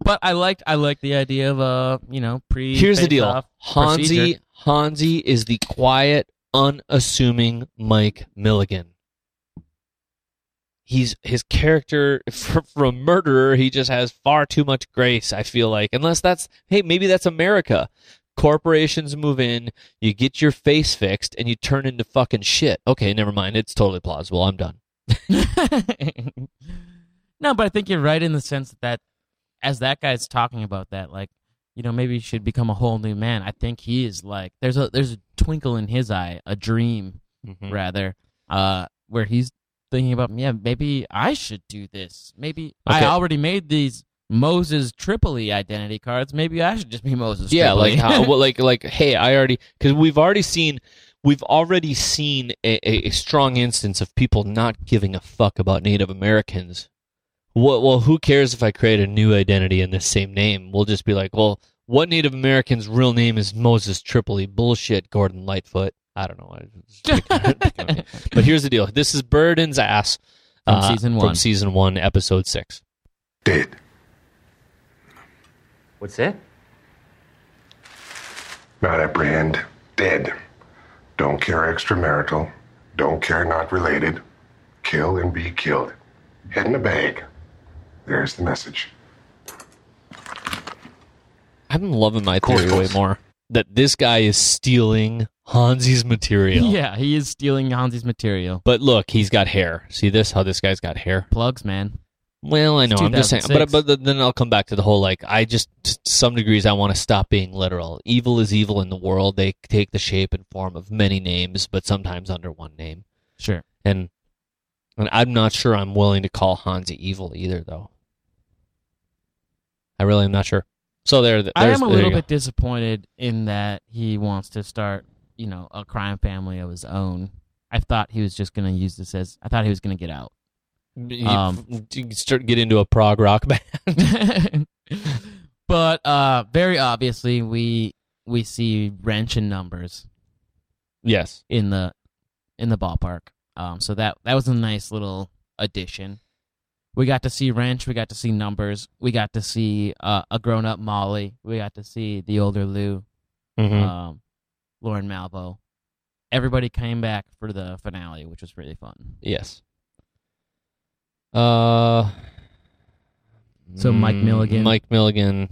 But I liked I liked the idea of uh you know pre. Here's the deal. face-off Hanzee, procedure. Hanzee is the quiet, unassuming Mike Milligan. He's his character for, for a murderer. He just has far too much grace. I feel like, unless that's hey, maybe that's America. Corporations move in, you get your face fixed, and you turn into fucking shit. Okay, never mind. It's totally plausible. I'm done. no, but I think you're right in the sense that as that guy's talking about that, like, you know, maybe he should become a whole new man. I think he is like there's a there's a twinkle in his eye, a dream Mhm. rather, uh, where he's thinking about, yeah, maybe I should do this. Maybe Okay. I already made these Moses Tripoli identity cards. Maybe I should just be Moses. Yeah, Tripoli. like how, well, like like hey, I already because we've already seen we've already seen a, a strong instance of people not giving a fuck about Native Americans. Well, well, who cares if I create a new identity in the same name? We'll just be like, well, what Native American's real name is Moses Tripoli? Bullshit, Gordon Lightfoot. I don't know. I was picking- picking on it. but here's the deal. This is Burden's ass From uh, season From one. season one, episode six. Dead. What's that? Not apprehend. Dead. Don't care extramarital. Don't care not related. Kill and be killed. Head in a bag. There's the message. I'm loving my theory way more. That this guy is stealing Hanzee's material. yeah, he is stealing Hanzee's material. But look, he's got hair. See this? How this guy's got hair? Plugs, man. Well, I know. It's I'm just saying. But but then I'll come back to the whole like I just to some degrees I want to stop being literal. Evil is evil in the world. They take the shape and form of many names, but sometimes under one name. Sure. And and I'm not sure I'm willing to call Hanzee evil either, though. I really am not sure. So there, there's, I am a little bit disappointed in that he wants to start, you know, a crime family of his own. I thought he was just going to use this as. I thought he was going to get out. Um, you start get into a prog rock band. but uh, very obviously, we we see wrench and numbers yes. in the in the ballpark. Um, so that that was a nice little addition. We got to see wrench. We got to see numbers. We got to see uh, a grown up Molly. We got to see the older Lou. Mhm. um, Lorne Malvo. Everybody came back for the finale, which was really fun. Yes. Uh. So Mike Milligan. Mike Milligan.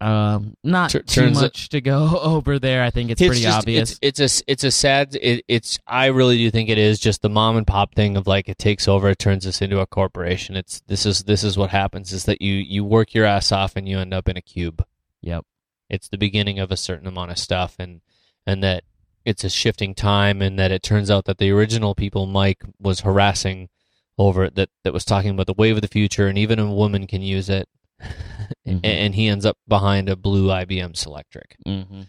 Um, not Tur- too much to go over there. I think it's, pretty just- obvious. It's, it's a it's a sad. It, it's I really do think it is just the mom and pop thing of like it takes over, it turns us into a corporation. It's this is this is what happens is that you you work your ass off and you end up in a cube. Yep. It's the beginning of a certain amount of stuff, and and that it's a shifting time, and that it turns out that the original people Mike was harassing over it that that was talking about the wave of the future, and even a woman can use it. Mhm. and he ends up behind a blue IBM Selectric. hmm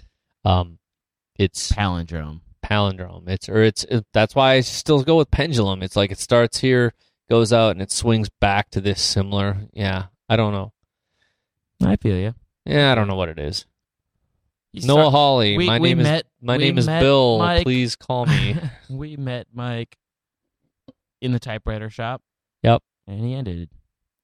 Um, it's Palindrome. palindrome. It's or it's it, that's why I still go with pendulum. It's like it starts here, goes out, and it swings back to this similar. Yeah, I don't know. I feel you. Yeah, I don't know what it is. You Noah start- Hawley. we- my we name met- is my name is Bill. Mike. Please call me. we met Mike in the typewriter shop. Yep. And he ended.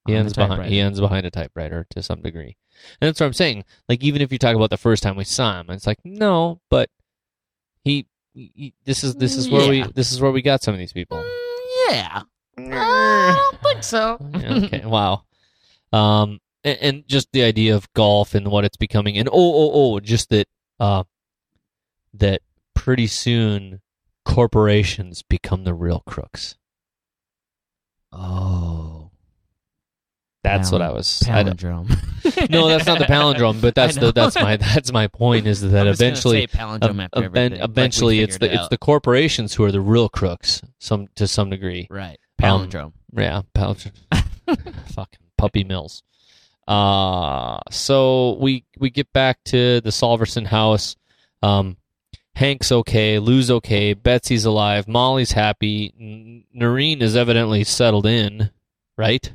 He ends behind ends behind a typewriter to some degree. And that's what I'm saying. Like even if you talk about the first time we saw him, it's like no, but he, he this is this is where Yeah. we this is where we got some of these people. Mm, yeah. I don't think so. Yeah, okay. wow. Um, and, and just the idea of golf and what it's becoming, and oh, oh, oh, just that, uh, that pretty soon corporations become the real crooks. oh. That's what I was. I Palindrome. no, that's not the palindrome, but that's the that's my that's my point is that I was eventually, palindrome after ev- everything, like eventually it's the it it's the corporations who are the real crooks, some to some degree. right Um, palindrome. Yeah, palindrome. fucking puppy mills. Uh so we we get back to the Solverson house. Um, Hank's okay, Lou's okay, Betsy's alive, Molly's happy, N- Noreen is evidently settled in, right?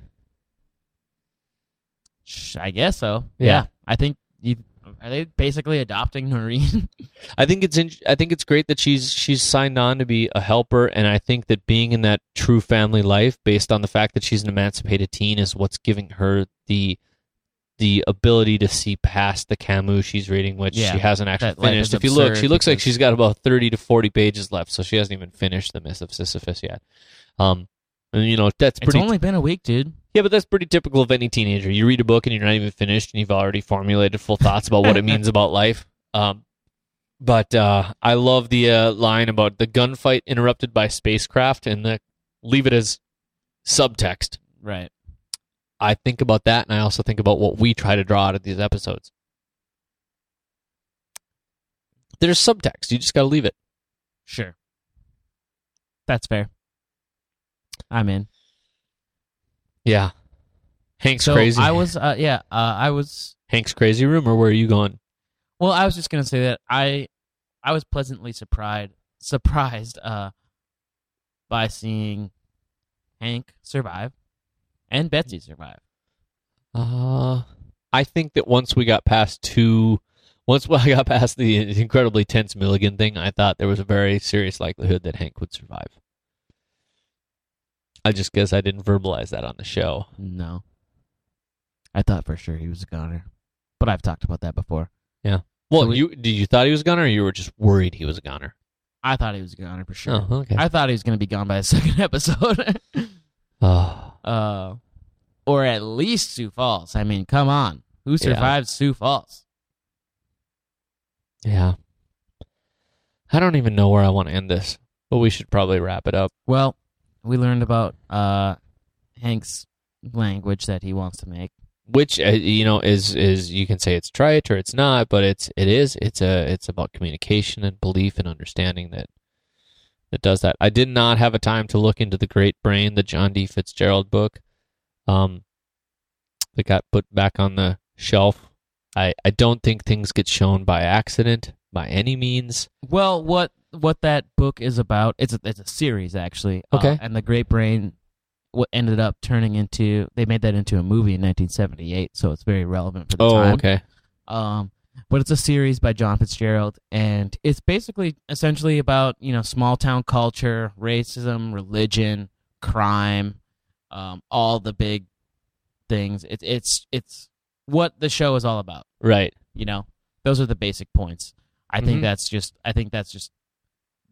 I guess so. Yeah. I think you are they basically adopting Noreen? I think it's in, I think it's great that she's she's signed on to be a helper, and I think that being in that true family life, based on the fact that she's an emancipated teen, is what's giving her the the ability to see past the Camus she's reading, which Yeah, she hasn't actually finished. If you look, she looks like she's got about thirty to forty pages left, so she hasn't even finished the Myth of Sisyphus yet. Um, and you know that's it's only been a week, dude. Yeah, but that's pretty typical of any teenager. You read a book and you're not even finished, and you've already formulated full thoughts about what it means about life. Um, but uh, I love the uh, line about the gunfight interrupted by spacecraft, and the leave it as subtext. Right. I think about that, and I also think about what we try to draw out of these episodes. There's subtext. You just got to leave it. Sure. That's fair. I'm in. Yeah. Hank's so crazy. I was, uh, yeah, uh, I was. Hank's crazy room, or where are you going? Well, I was just gonna say that I, I was pleasantly surprised, surprised, uh, by seeing Hank survive and Betsy survive. Uh, I think that once we got past two, once I got past the incredibly tense Milligan thing, I thought there was a very serious likelihood that Hank would survive. I just guess I didn't verbalize that on the show. No. I thought for sure he was a goner, but I've talked about that before. Yeah. Well, So we- you did you thought he was a goner or you were just worried he was a goner? I thought he was a goner for sure. Oh, okay. I thought he was going to be gone by the second episode. Oh, uh, or at least Sioux Falls. I mean, come on. Who survived Sioux Falls? yeah. I don't even know where I want to end this, but we should probably wrap it up. Well, we learned about uh, Hank's language that he wants to make. which uh, you know is is you can say it's trite or it's not but it's it is it's a it's about communication and belief and understanding that that does that. I did not have a time to look into the great brain the john d. Fitzgerald book um that got put back on the shelf. I i don't think things get shown by accident by any means. Well, what what that book is about? It's a, it's a series actually. Uh, Okay. and the Great Brain, what ended up turning into they made that into a movie in 1978, so it's very relevant for the oh time. okay Um, but it's a series by John Fitzgerald, and it's basically essentially about you know small town culture, racism, religion, crime, um, all the big things. It's it's it's what the show is all about. right You know, those are the basic points. I think Mhm. that's just I think that's just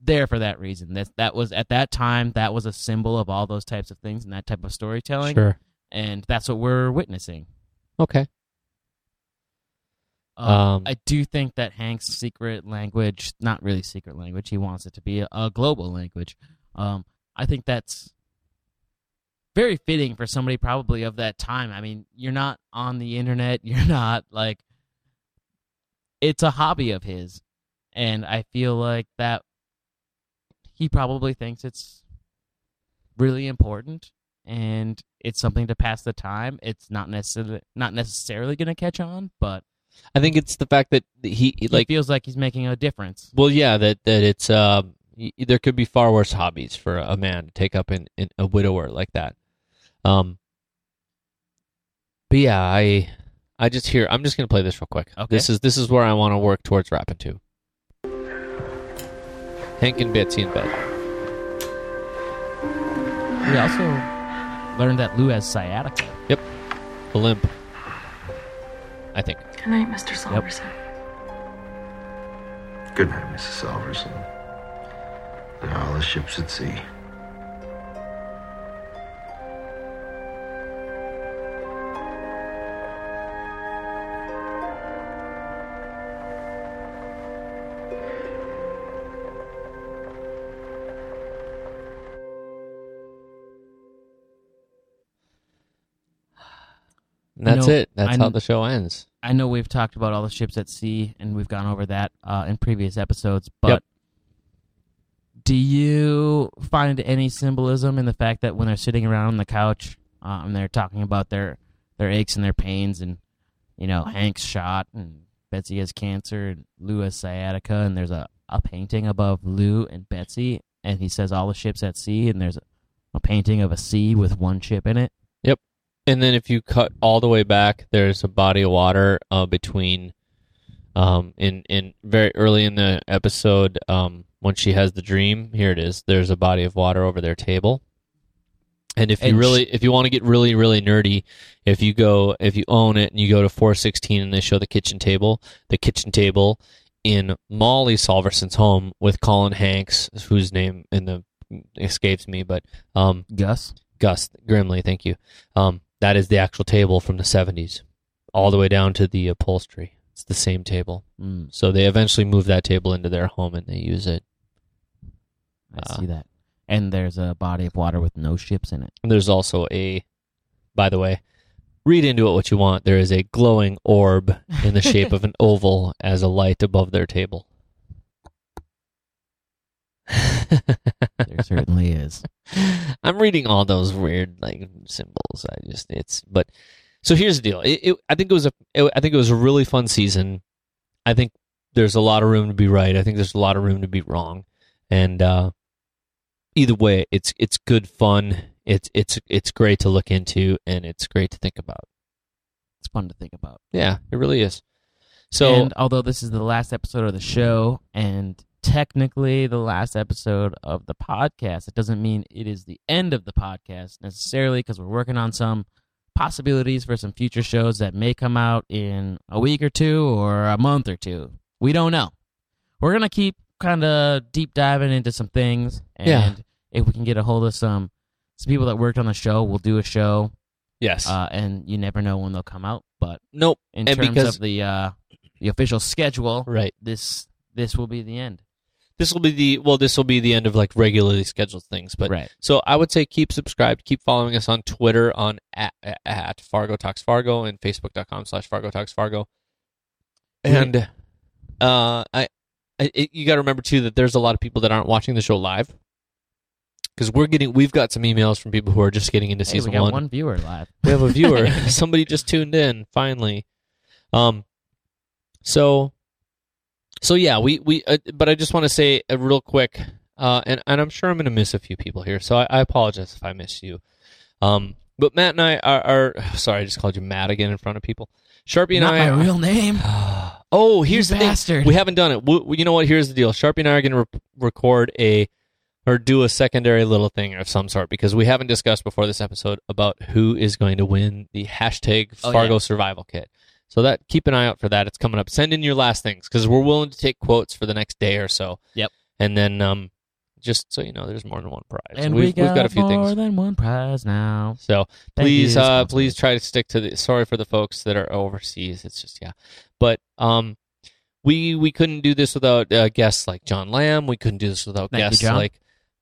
there for that reason. That that was at that time that was a symbol of all those types of things and that type of storytelling. sure And that's what we're witnessing. okay Um, Um, I do think that Hank's secret language, not really secret language, he wants it to be a, a global language. Um, I think that's very fitting for somebody probably of that time. I mean, you're not on the internet, you're not like it's a hobby of his. And I feel like that he probably thinks it's really important and it's something to pass the time. It's not necessarily not necessarily going to catch on, but i think it's the fact that he he like feels like he's making a difference. Well, yeah, that that it's um, there could be far worse hobbies for a man to take up in, in a widower like that. Um, but yeah, I I just hear I'm just gonna play this real quick. Okay. This is this is where I want to work towards rapping to. Hank and Betsy in bed. We also learned that Lou has sciatica. Yep, the limp. I think. Good night, Mr. Solverson. Good night, Mrs. Solverson. And all the ships at sea. And that's know, it. That's I how the show ends. I know we've talked about all the ships at sea, and we've gone over that uh, in previous episodes. But Yep. do you find any symbolism in the fact that when they're sitting around on the couch uh, and they're talking about their their aches and their pains, and you know Hank's shot, and Betsy has cancer and Lou has sciatica, and there's a, a painting above Lou and Betsy, and he says all the ships at sea, and there's a, a painting of a sea with one ship in it. Yep. And then if you cut all the way back, there's a body of water uh, between, um, in in very early in the episode, um, when she has the dream. Here it is. There's a body of water over their table. And if you And really, if you want to get really, really nerdy, if you go, if you own it and you go to 416 and they show the kitchen table, the kitchen table in Molly Solverson's home with Colin Hanks, whose name in the escapes me, but um, Gus. Gus Grimley, thank you. Um, that is the actual table from the 70s, all the way down to the upholstery. It's the same table. Mm, So they eventually move that table into their home and they use it. I Ah. see that. And there's a body of water with no ships in it. There's also a, by the way, read into it what you want. There is a glowing orb in the shape of an oval as a light above their table. There certainly is. I'm reading all those weird like symbols. I just it's but so here's the deal. It, it, I think it was a it, I think it was a really fun season. I think there's a lot of room to be right. I think there's a lot of room to be wrong. And uh either way, it's it's good fun. It's it's it's great to look into and it's great to think about. It's fun to think about. Yeah, it really is. So and although this is the last episode of the show and technically the last episode of the podcast, it doesn't mean it is the end of the podcast necessarily because we're working on some possibilities for some future shows that may come out in a week or two or a month or two. We don't know. We're going to keep kind of deep diving into some things and Yeah. if we can get a hold of some some people that worked on the show, we'll do a show yes. uh, and you never know when they'll come out, but nope. in And terms because- of the uh, the official schedule, Right. this this will be the end. This will be the well. This will be the end of like regularly scheduled things. But Right. so I would say keep subscribed. Keep following us on Twitter on at, at Fargo Talks Fargo and Facebook.com slash Fargo Talks Fargo. And uh, I, I it, you got to remember too that there's a lot of people that aren't watching the show live because we're getting we've got some emails from people who are just getting into Hey, season we got one. one. viewer live. We have a viewer. Somebody just tuned in finally. Um, so, so yeah, we we. Uh, but I just want to say uh, real quick, uh, and and I'm sure I'm going to miss a few people here, so I, I apologize if I miss you. Um, but Matt and I are, are sorry, I just called you Matt again in front of people. Sharpie and Not I. my real name. Oh, here's You the thing. bastard. We haven't done it. We, we- you know what? Here's the deal. Sharpie and I are going to re- record a or do a secondary little thing of some sort because we haven't discussed before this episode about who is going to win the hashtag Oh, Fargo yeah. Survival Kit. So that keep an eye out for that. It's coming up. Send in your last things because we're willing to take quotes for the next day or so. Yep. And then um, just so you know, there's more than one prize. And we've, we got, we've got a few more things. than one prize now. So please, you, uh, please try to stick to the. Sorry for the folks that are overseas. It's just yeah, but um, we we couldn't do this without uh, guests like John Lamb. We couldn't do this without Thank you, guests John. like,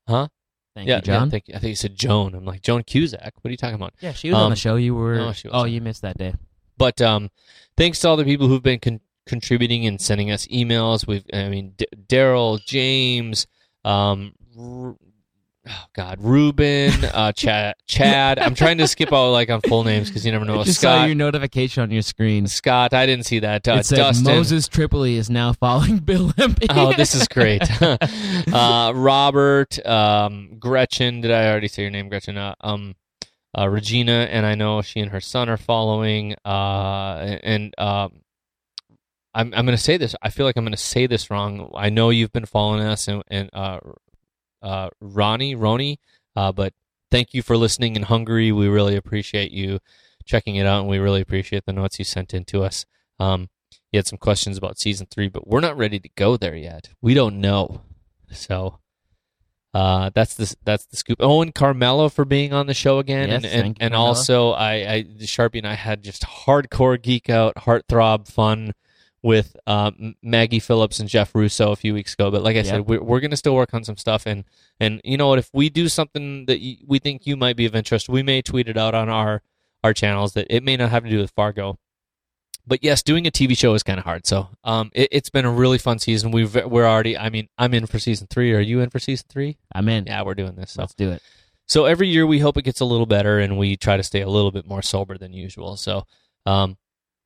huh? Thank yeah, you, John. Yeah, thank you. I think you said Joan. I'm like Joan Cusack. What are you talking about? Yeah, she was on Um, the show. You were. no, oh, you missed that day. But um, thanks to all the people who've been con- contributing and sending us emails. We've, I mean, D- Daryl, James, um, Ru- oh God, Ruben, uh, Chad, Chad. I'm trying to skip all like on full names because you never know. I just saw Scott, your notification on your screen. Scott. I didn't see that. Uh, it said Dustin. Moses Tripoli is now following Bill Limpy. Oh, this is great. uh, Robert, um, Gretchen. Did I already say your name, Gretchen? Uh, um, uh, Regina, and I know she and her son are following. Uh, and um, I'm I'm going to say this. I feel like I'm going to say this wrong. I know you've been following us, and, and uh, uh, Ronnie, Roni. Uh, but thank you for listening in Hungary. We really appreciate you checking it out, and we really appreciate the notes you sent in to us. Um, you had some questions about season three, but we're not ready to go there yet. We don't know. So uh, that's the that's the scoop. Owen Carmelo for being on the show again, Yes, and and, you, and also I, I Sharpie and I had just hardcore geek out, heartthrob fun with um, Maggie Phillips and Jeff Russo a few weeks ago. But like I said, we're we're gonna still work on some stuff, and and you know what? If we do something that y- we think you might be of interest, we may tweet it out on our our channels. That it may not have to do with Fargo, but yes, doing a TV show is kind of hard. So, um, it, it's been a really fun season. We've we're already. I mean, I'm in for season three. Are you in for season three? I'm in. Yeah, we're doing this. So, Let's do it. so every year we hope it gets a little better, and we try to stay a little bit more sober than usual. So, um,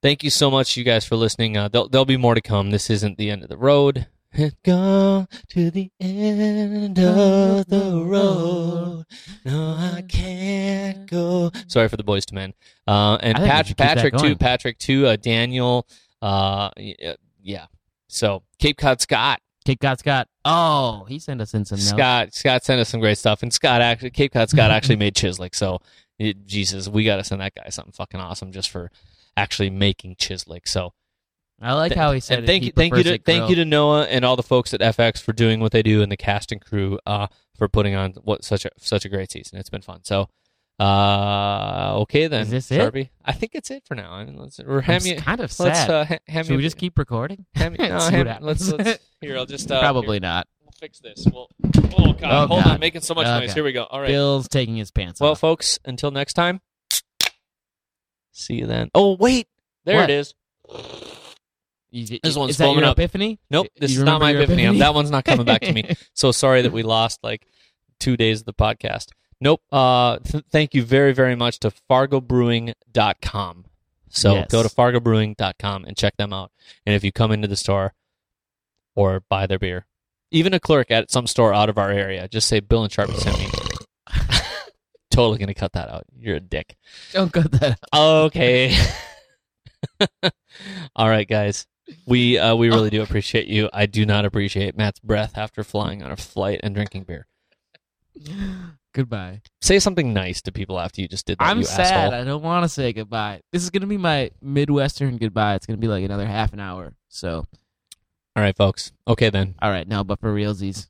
Thank you so much, you guys, for listening. Uh, there'll, there'll be more to come. This isn't the end of the road. Go to the end of the road. No, I can't go. Sorry for the boys to men. Uh, and I think we Pat- should keep that Patrick too. going. Patrick too. Uh, Daniel. Uh, y- yeah. So Cape Cod Scott. Cape Cod Scott. Oh, he sent us in some notes. Scott Scott sent us some great stuff, and Scott actually Cape Cod Scott actually made Chislic. So, it, Jesus, we got to send that guy something fucking awesome just for actually making Chislic. So, I like how he said and it. thank you, thank you to it thank you to Noah and all the folks at FX for doing what they do, and the cast and crew uh, for putting on what such a such a great season. It's been fun. So, uh, okay then, Is this it? Sharpie. I think it's it for now. I mean, let's hand s- me kind of let's sad. uh, ha- hand Should we just keep recording? hand no, hand- let's let's here. I'll just uh, Probably here. not. We'll fix this. We'll, oh god, Oh, hold God. on, making so much Okay. noise. Here we go. All right. Bill's taking his pants off. Well, off. folks, until next time. See you then. Oh wait, there What? it is. You- This one's is that your up. epiphany? Nope, You this is not my epiphany. Um, That one's not coming back to me. So sorry that we lost like two days of the podcast. Nope. Uh, th- thank you very, very much to fargobrewing.com. So Yes. go to fargobrewing.com and check them out. And if you come into the store or buy their beer, even a clerk at some store out of our area, just say Bill and Sharpie sent me. totally going to cut that out. You're a dick. Don't cut that. out. Okay. All right, guys. We uh, we really do appreciate you. I do not appreciate Matt's breath after flying on a flight and drinking beer. Goodbye. Say something nice to people after you just did that. I'm you sad. asshole. I don't want to say goodbye. This is gonna be my midwestern goodbye. It's gonna be like another half an hour. So, All right, folks. Okay then. all right, now, but for realsies,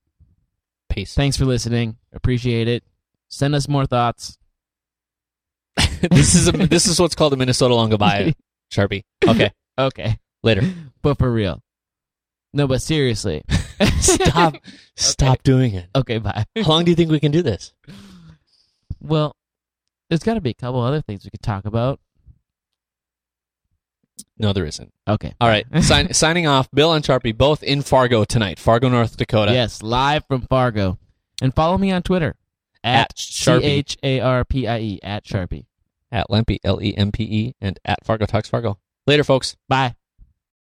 Peace. thanks for listening. Appreciate it. Send us more thoughts. this is a, this is what's called a Minnesota long goodbye, Sharpie. Okay. Okay, Later. but for real. No, but seriously. Stop. Stop doing it. Okay, bye. How long do you think we can do this? Well, there's got to be a couple other things we could talk about. No, there isn't. Okay. All right. Sign, signing off. Bill and Sharpie both in Fargo tonight. Fargo, North Dakota. Yes, live from Fargo. And follow me on Twitter At at Sharpie. H A R P I E at Sharpie. At Lempe, L E M P E, and at Fargo Talks Fargo. Later, folks. Bye.